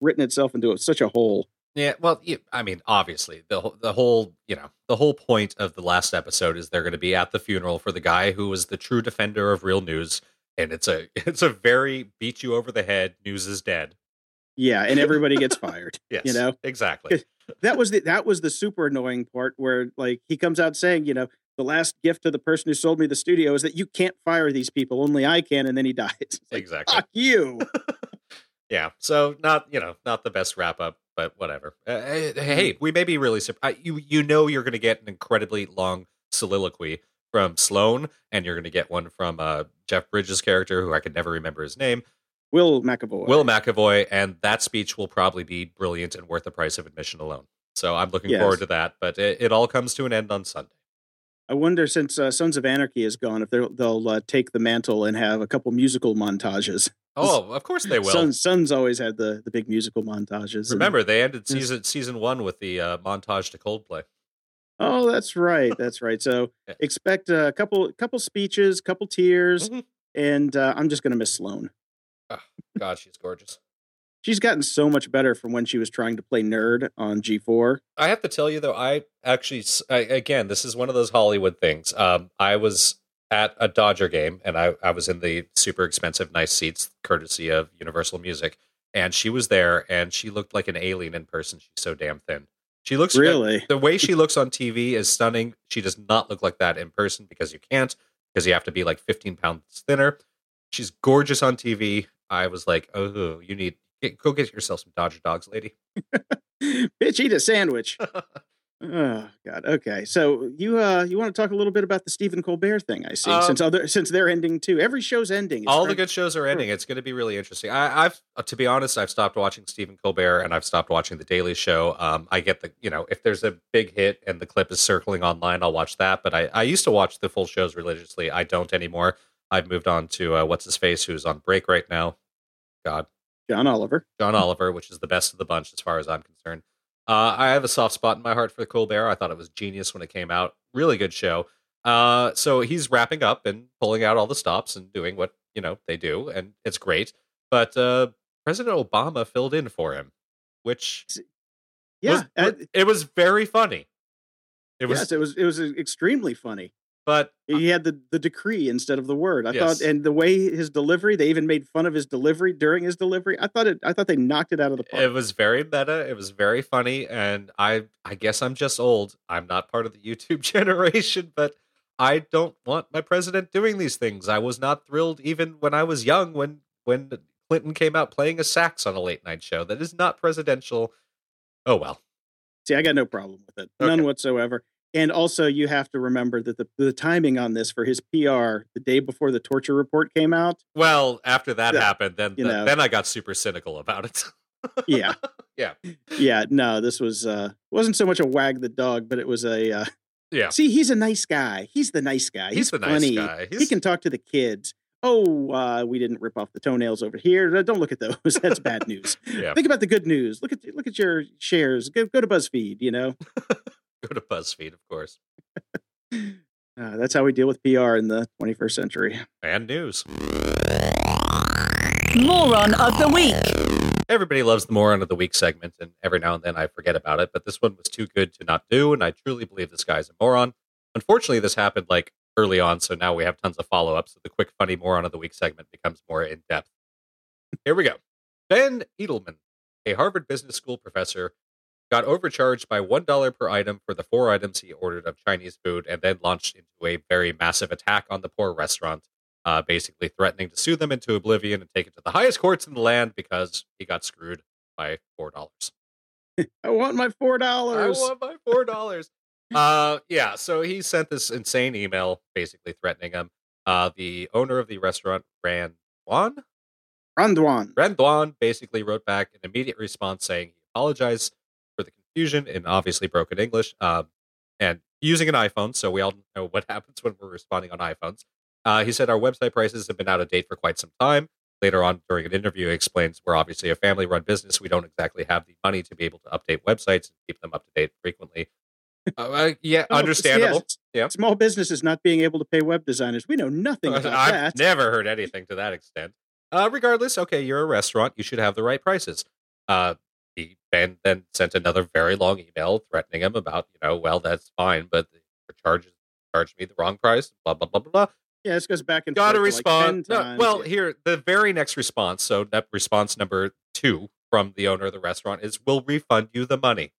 written itself into such a hole. Yeah, well, you, I mean, obviously, the the whole you know the whole point of the last episode is they're going to be at the funeral for the guy who was the true defender of real news, and it's a it's a very beat you over the head. News is dead. Yeah, and everybody gets fired. Yes, You know? exactly. that was the that was the super annoying part where like he comes out saying, you know, the last gift to the person who sold me the studio is that you can't fire these people, only I can, and then he dies. It's like, Exactly. Fuck you. Yeah, so not you know not the best wrap up, but whatever. Uh, hey, hey, we may be really surprised. You you know you're going to get an incredibly long soliloquy from Sloan, and you're going to get one from uh, Jeff Bridges' character, who I could never remember his name. Will McAvoy. Will McAvoy, and that speech will probably be brilliant and worth the price of admission alone. So I'm looking Yes. forward to that. But it, it all comes to an end on Sunday. I wonder since uh, Sons of Anarchy is gone, if they'll, they'll uh, take the mantle and have a couple musical montages. Oh, of course they will. Sons, Sons always had the, the big musical montages. and- Remember, they ended season season one with the uh, montage to Coldplay. Oh, that's right. That's right. So expect a couple couple speeches, couple tears, Mhm. and uh, I'm just going to miss Sloan. God, she's gorgeous. She's gotten so much better from when she was trying to play nerd on G4. I have to tell you though, I actually, I, again, this is one of those Hollywood things. Um, I was at a Dodger game, and I, I was in the super expensive, nice seats, courtesy of Universal Music, and she was there, and she looked like an alien in person. She's so damn thin. She looks uh, Really? the way she looks on TV is stunning. She does not look like that in person because you can't, because you have to be like 15 pounds thinner. She's gorgeous on TV. I was like, oh, you need get, go get yourself some Dodger dogs, lady. Bitch, eat a sandwich. Oh God. Okay. So you uh you want to talk a little bit about the Stephen Colbert thing? I see. Um, since other since they're ending too. Every show's ending. It's All the good shows are ending. It's going to be really interesting. I, I've, uh, to be honest, I've stopped watching Stephen Colbert and I've stopped watching The Daily Show. Um, I get the, you know, if there's a big hit and the clip is circling online, I'll watch that. But I, I used to watch the full shows religiously. I don't anymore. I've moved on to uh, what's his face, who's on break right now. God, John Oliver. John Oliver, which is the best of the bunch as far as I'm concerned. Uh, I have a soft spot in my heart for Colbert. I thought it was genius when it came out. Really good show. Uh, so he's wrapping up and pulling out all the stops and doing what you know they do, and it's great. But uh, President Obama filled in for him, which Yeah. was, uh, it was very funny. It was, yes, it was it was extremely funny. But He had the, the decree instead of the word. I Yes. thought, and the way his delivery, they even made fun of his delivery during his delivery. I thought it. I thought they knocked it out of the park. It was very meta. It was very funny, and I I guess I'm just old. I'm not part of the YouTube generation, but I don't want my president doing these things. I was not thrilled even when I was young when when Clinton came out playing a sax on a late night show. That is not presidential. Oh well. See, I got no problem with it, none Okay. whatsoever. And also, you have to remember that the, the timing on this for his PR, the day before the torture report came out. Well, after that happened, then you know. then I got super cynical about it. Yeah, Yeah. yeah. No, this was uh wasn't so much a wag the dog, but it was a uh, yeah. see. He's a nice guy. He's the nice guy. He's, He's, the nice funny. guy. He can talk to the kids. Oh, uh, we didn't rip off the toenails over here. Don't look at those. That's bad news. yeah. Think about the good news. Look at look at your shares. Go go to BuzzFeed. You know, Go to BuzzFeed, of course. uh, that's how we deal with PR in the 21st century. And news. Moron of the week. Everybody loves the moron of the week segment, and every now and then I forget about it. But this one was too good to not do, and I truly believe this guy's a moron. Unfortunately, this happened like early on, so now we have tons of follow up. So the quick funny moron of the week segment becomes more in depth. Here we go. Ben Edelman, a Harvard Business School professor, got overcharged by $1 per item for the four items he ordered of Chinese food and then launched into a very massive attack on the poor restaurant, uh, basically threatening to sue them into oblivion and take it to the highest courts in the land because he got screwed by $4. I want my $4. I want my $4. uh, yeah, so he sent this insane email basically threatening him. Uh, the owner of the restaurant, Ran Juan, Ran Duan. Randuan basically wrote back an immediate response saying he apologized confusion in obviously broken English um, and using an iPhone. So we all know what happens when we're responding on iPhones. Uh, he said our website prices have been out of date for quite some time. Later on during an interview, he explains we're obviously a family run business. We don't exactly have the money to be able to update websites and keep them up to date frequently. Uh, uh, yeah, Oh, understandable. yes. Yeah. Small businesses not being able to pay web designers. We know nothing about I've that. never heard anything to that extent. Uh, regardless, okay, you're a restaurant. You should have the right prices. Uh, he Ben then sent another very long email threatening him about, you know, well, that's fine, but the charges charged me the wrong price. Blah blah blah blah. blah. yeah, this goes back and Got forth for like 10 respond. No, well, Yeah. here the very next response. So that response number two from the owner of the restaurant is, "We'll refund you the money."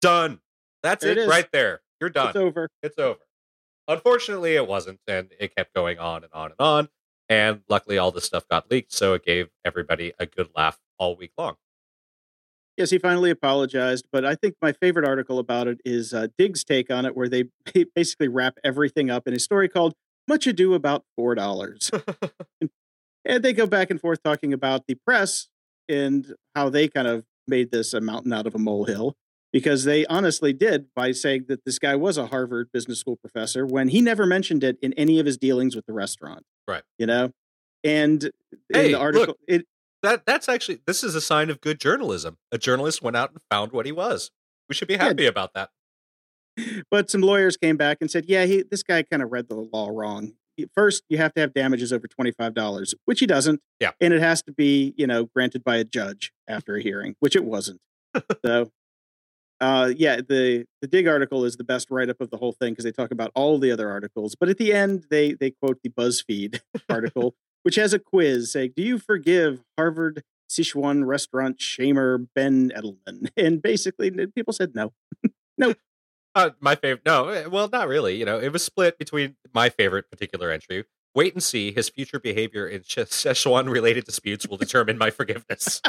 Done. That's There it, it right there. You're done it's over. it's over. Unfortunately, it wasn't, and it kept going on and on and on. And luckily, all this stuff got leaked, so it gave everybody a good laugh all week long. Yes, he finally apologized. But I think my favorite article about it is uh, Digg's take on it, where they basically wrap everything up in a story called "Much Ado About Four Dollars," and they go back and forth talking about the press and how they kind of made this a mountain out of a molehill because they honestly did by saying that this guy was a Harvard Business School professor when he never mentioned it in any of his dealings with the restaurant. Right. You know, and in Hey, the article, look. it that that's actually this is a sign of good journalism. A journalist went out and found what he was. We should be happy about that. but some lawyers came back and said, "Yeah, he this guy kind of read the law wrong. First, you have to have damages over twenty five dollars, which he doesn't. Yeah. and it has to be you know granted by a judge after a hearing, which it wasn't. so, uh, yeah, the the Digg article is the best write up of the whole thing because they talk about all the other articles, but at the end they they quote the BuzzFeed article, which has a quiz saying, "Do you forgive Harvard?" Sichuan restaurant shamer Ben Edelman, and basically people said no. Uh, my favorite. No, eh, well, not really. You know, it was split between my favorite particular entry. Wait and see. His future behavior in Sichuan related disputes will determine my forgiveness.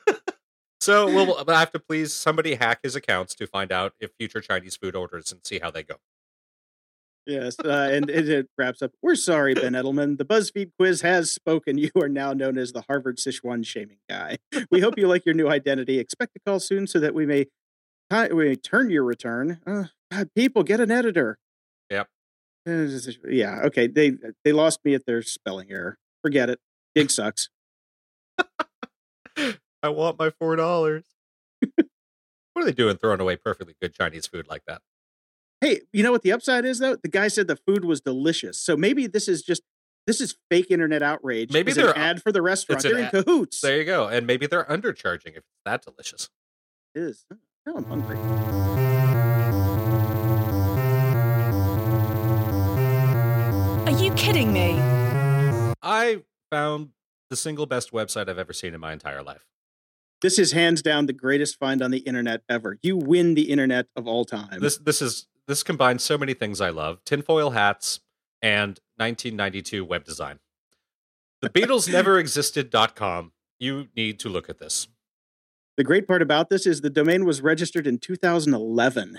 so we'll I have to please somebody hack his accounts to find out if future Chinese food orders and see how they go. Yes, uh, and it, it wraps up. We're sorry, Ben Edelman. The BuzzFeed quiz has spoken. You are now known as the Harvard Sichuan shaming guy. We hope you like your new identity. Expect a call soon so that we may, ti- we may turn your return. Uh, God, people, get an editor. Yep. Uh, Yeah. Okay. They they lost me at their spelling error. Forget it. Gig sucks. I want my four dollars. what are they doing throwing away perfectly good Chinese food like that? Hey, you know what the upside is though? The guy said the food was delicious. So maybe this is just this is fake internet outrage. Maybe It's they're- ad for the restaurant. They're in ad- cahoots. There you go. And maybe they're undercharging if it's that delicious. It is. Oh, now I'm hungry. Are you kidding me? I found the single best website I've ever seen in my entire life. This is hands down the greatest find on the internet ever. You win the internet of all time. This this is this combines so many things I love: tinfoil hats and 1992 web design. The Beatles never existed.com. You need to look at this. the great part about this is the domain was registered in 2011.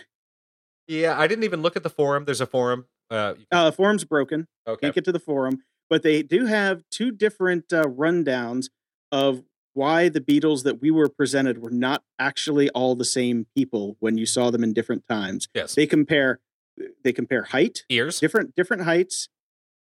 Yeah, I didn't even look at the forum. There's a forum. Uh, can- Uh, forum's broken. okay. Can't get to the forum, but they do have two different uh, rundowns of why the Beatles that we were presented were not actually all the same people when you saw them in different times. Yes. They compare. They compare height, Ears. different different heights,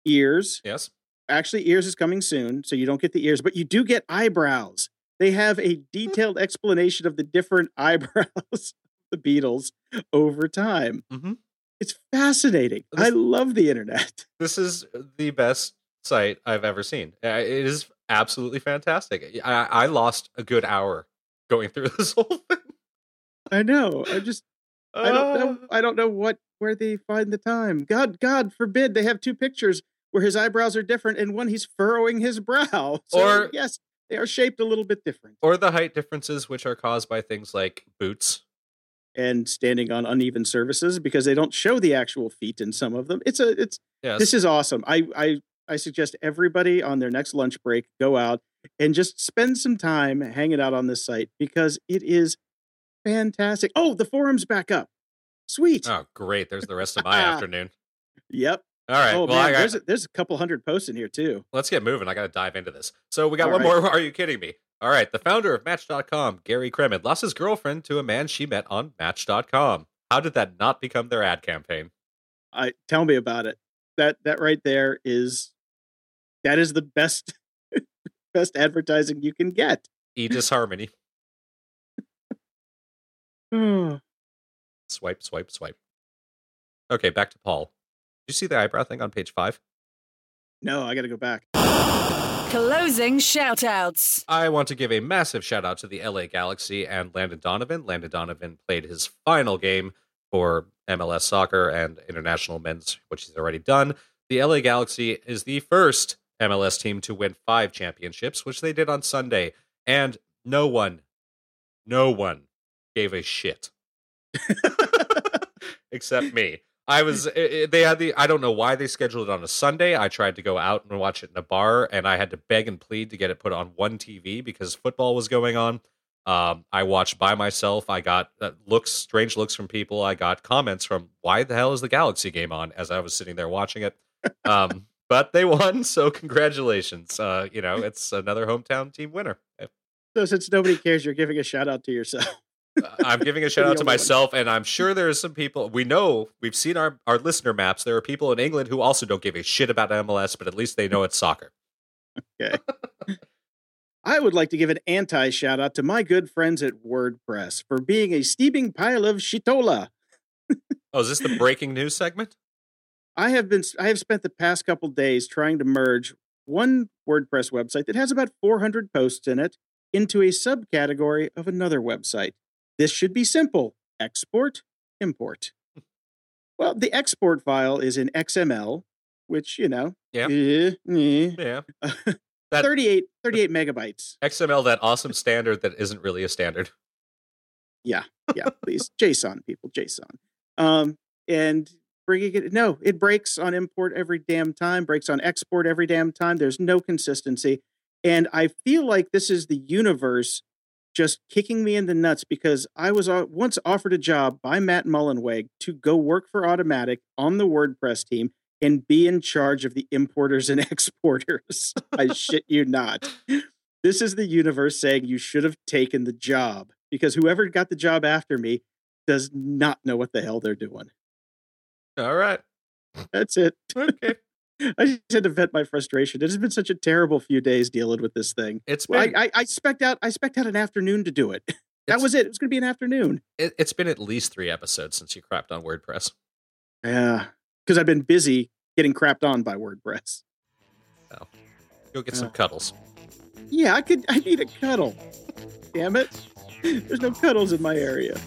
ears, Yes. actually ears is coming soon so you don't get the ears but you do get eyebrows they have a detailed explanation of the different eyebrows of the beatles over time hmm it's fascinating This- i love the internet This is the best site I've ever seen. It is absolutely fantastic. I, I lost a good hour going through this whole thing. i know i just I don't know. Uh, I don't know what where they find the time. God, God forbid they have two pictures where his eyebrows are different, and one he's furrowing his brow. So, Or- yes, they are shaped a little bit different. or the height differences, which are caused by things like boots. And standing on uneven surfaces because they don't show the actual feet in some of them. It's a it's Yes. this is awesome. I I I suggest everybody on their next lunch break go out and just spend some time hanging out on this site because it is fantastic. Oh, the forum's back up. Sweet. oh, great. There's the rest of my afternoon. Yep. All right. oh well, man, I got, there's a, there's a couple hundred posts in here too. let's get moving. I got to dive into this. So we got All one right. more. Are you kidding me? All right. The founder of Match.com, Gary Kremen, lost his girlfriend to a man she met on Match.com. How did that not become their ad campaign? I tell me about it. That that right there is that is the best best advertising you can get. Aegis Harmony. Oh, hmm. Swipe, swipe, swipe. Okay, back to Paul. Did you see the eyebrow thing on page five? no, I got to go back. Closing shoutouts. I want to give a massive shout out to the LA Galaxy and Landon Donovan. Landon Donovan played his final game for MLS soccer and international men's, which he's already done. The LA Galaxy is the first MLS team to win five championships, which they did on Sunday. And no one, no one gave a shit except me. I was. they had the. I don't know why they scheduled it on a Sunday. I tried to go out and watch it in a bar, and I had to beg and plead to get it put on one TV because football was going on. Um, I watched by myself. I got uh, looks, strange looks from people. I got comments from, "Why the hell is the Galaxy game on?" As I was sitting there watching it. Um, but they won, so congratulations. Uh, you know, it's another hometown team winner. so since nobody cares, you're giving a shout out to yourself. I'm giving a shout out to myself, and I'm sure there are some people we know. We've seen our our listener maps. There are people in England who also don't give a shit about MLS, but at least they know it's soccer. Okay. I would like to give an anti shout out to my good friends at WordPress for being a steaming pile of shitola. Oh, is this the breaking news segment? I have been I have spent the past couple days trying to merge one WordPress website that has about 400 posts in it into a subcategory of another website. This should be simple: export, import. Well, the export file is in XML, which, you know, Yeah. eh, eh, Yeah, That- 38 38 megabytes. XML, that awesome standard that isn't really a standard. yeah, Yeah, please. JSON, people, JSON. Um, and bringing it, no, it breaks on import every damn time, breaks on export every damn time. There's no consistency. And I feel like this is the universe just kicking me in the nuts because I was uh, once offered a job by Matt Mullenweg to go work for Automattic on the WordPress team and be in charge of the importers and exporters. I shit you not. This is the universe saying you should have taken the job because whoever got the job after me does not know what the hell they're doing. All right. That's it. Okay. I just had to vent my frustration. It has been such a terrible few days dealing with this thing. It's been I, I, I spec out I spec out an afternoon to do it. That was it. It was going to be an afternoon. it, it's been at least three episodes since you crapped on WordPress. Yeah, because I've been busy getting crapped on by WordPress. Oh, Go get Yeah. some cuddles. Yeah, I could. I need a cuddle. Damn it! There's no cuddles in my area.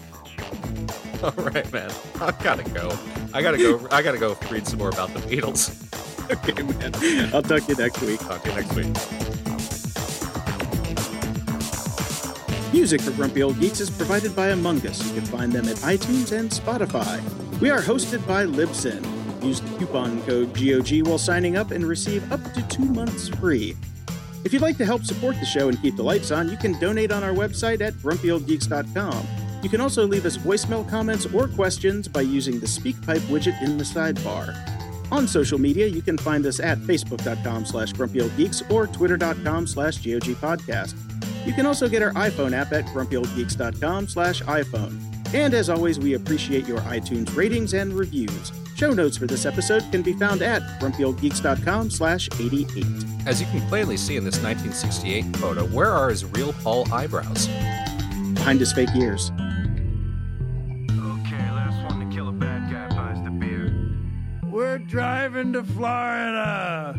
All right, man. I gotta go. I gotta go. I gotta go read some more about the Beatles. Okay, man. I'll talk to you next week. Talk to you next week. Music for Grumpy Old Geeks is provided by Among Us. You can find them at iTunes and Spotify. We are hosted by Libsyn. Use the coupon code GOG while signing up and receive up to two months free. If you'd like to help support the show and keep the lights on, you can donate on our website at grumpyoldgeeks.com. You can also leave us voicemail comments or questions by using the SpeakPipe widget in the sidebar. On social media, you can find us at facebook.com slash grumpyoldgeeks or twitter.com slash gogpodcast. You can also get our iPhone app at grumpyoldgeeks.com slash iPhone. And as always, we appreciate your iTunes ratings and reviews. Show notes for this episode can be found at grumpyoldgeeks.com slash 88. As you can plainly see in this 1968 photo, where are his real Paul eyebrows? Behind his fake ears. We're driving to Florida.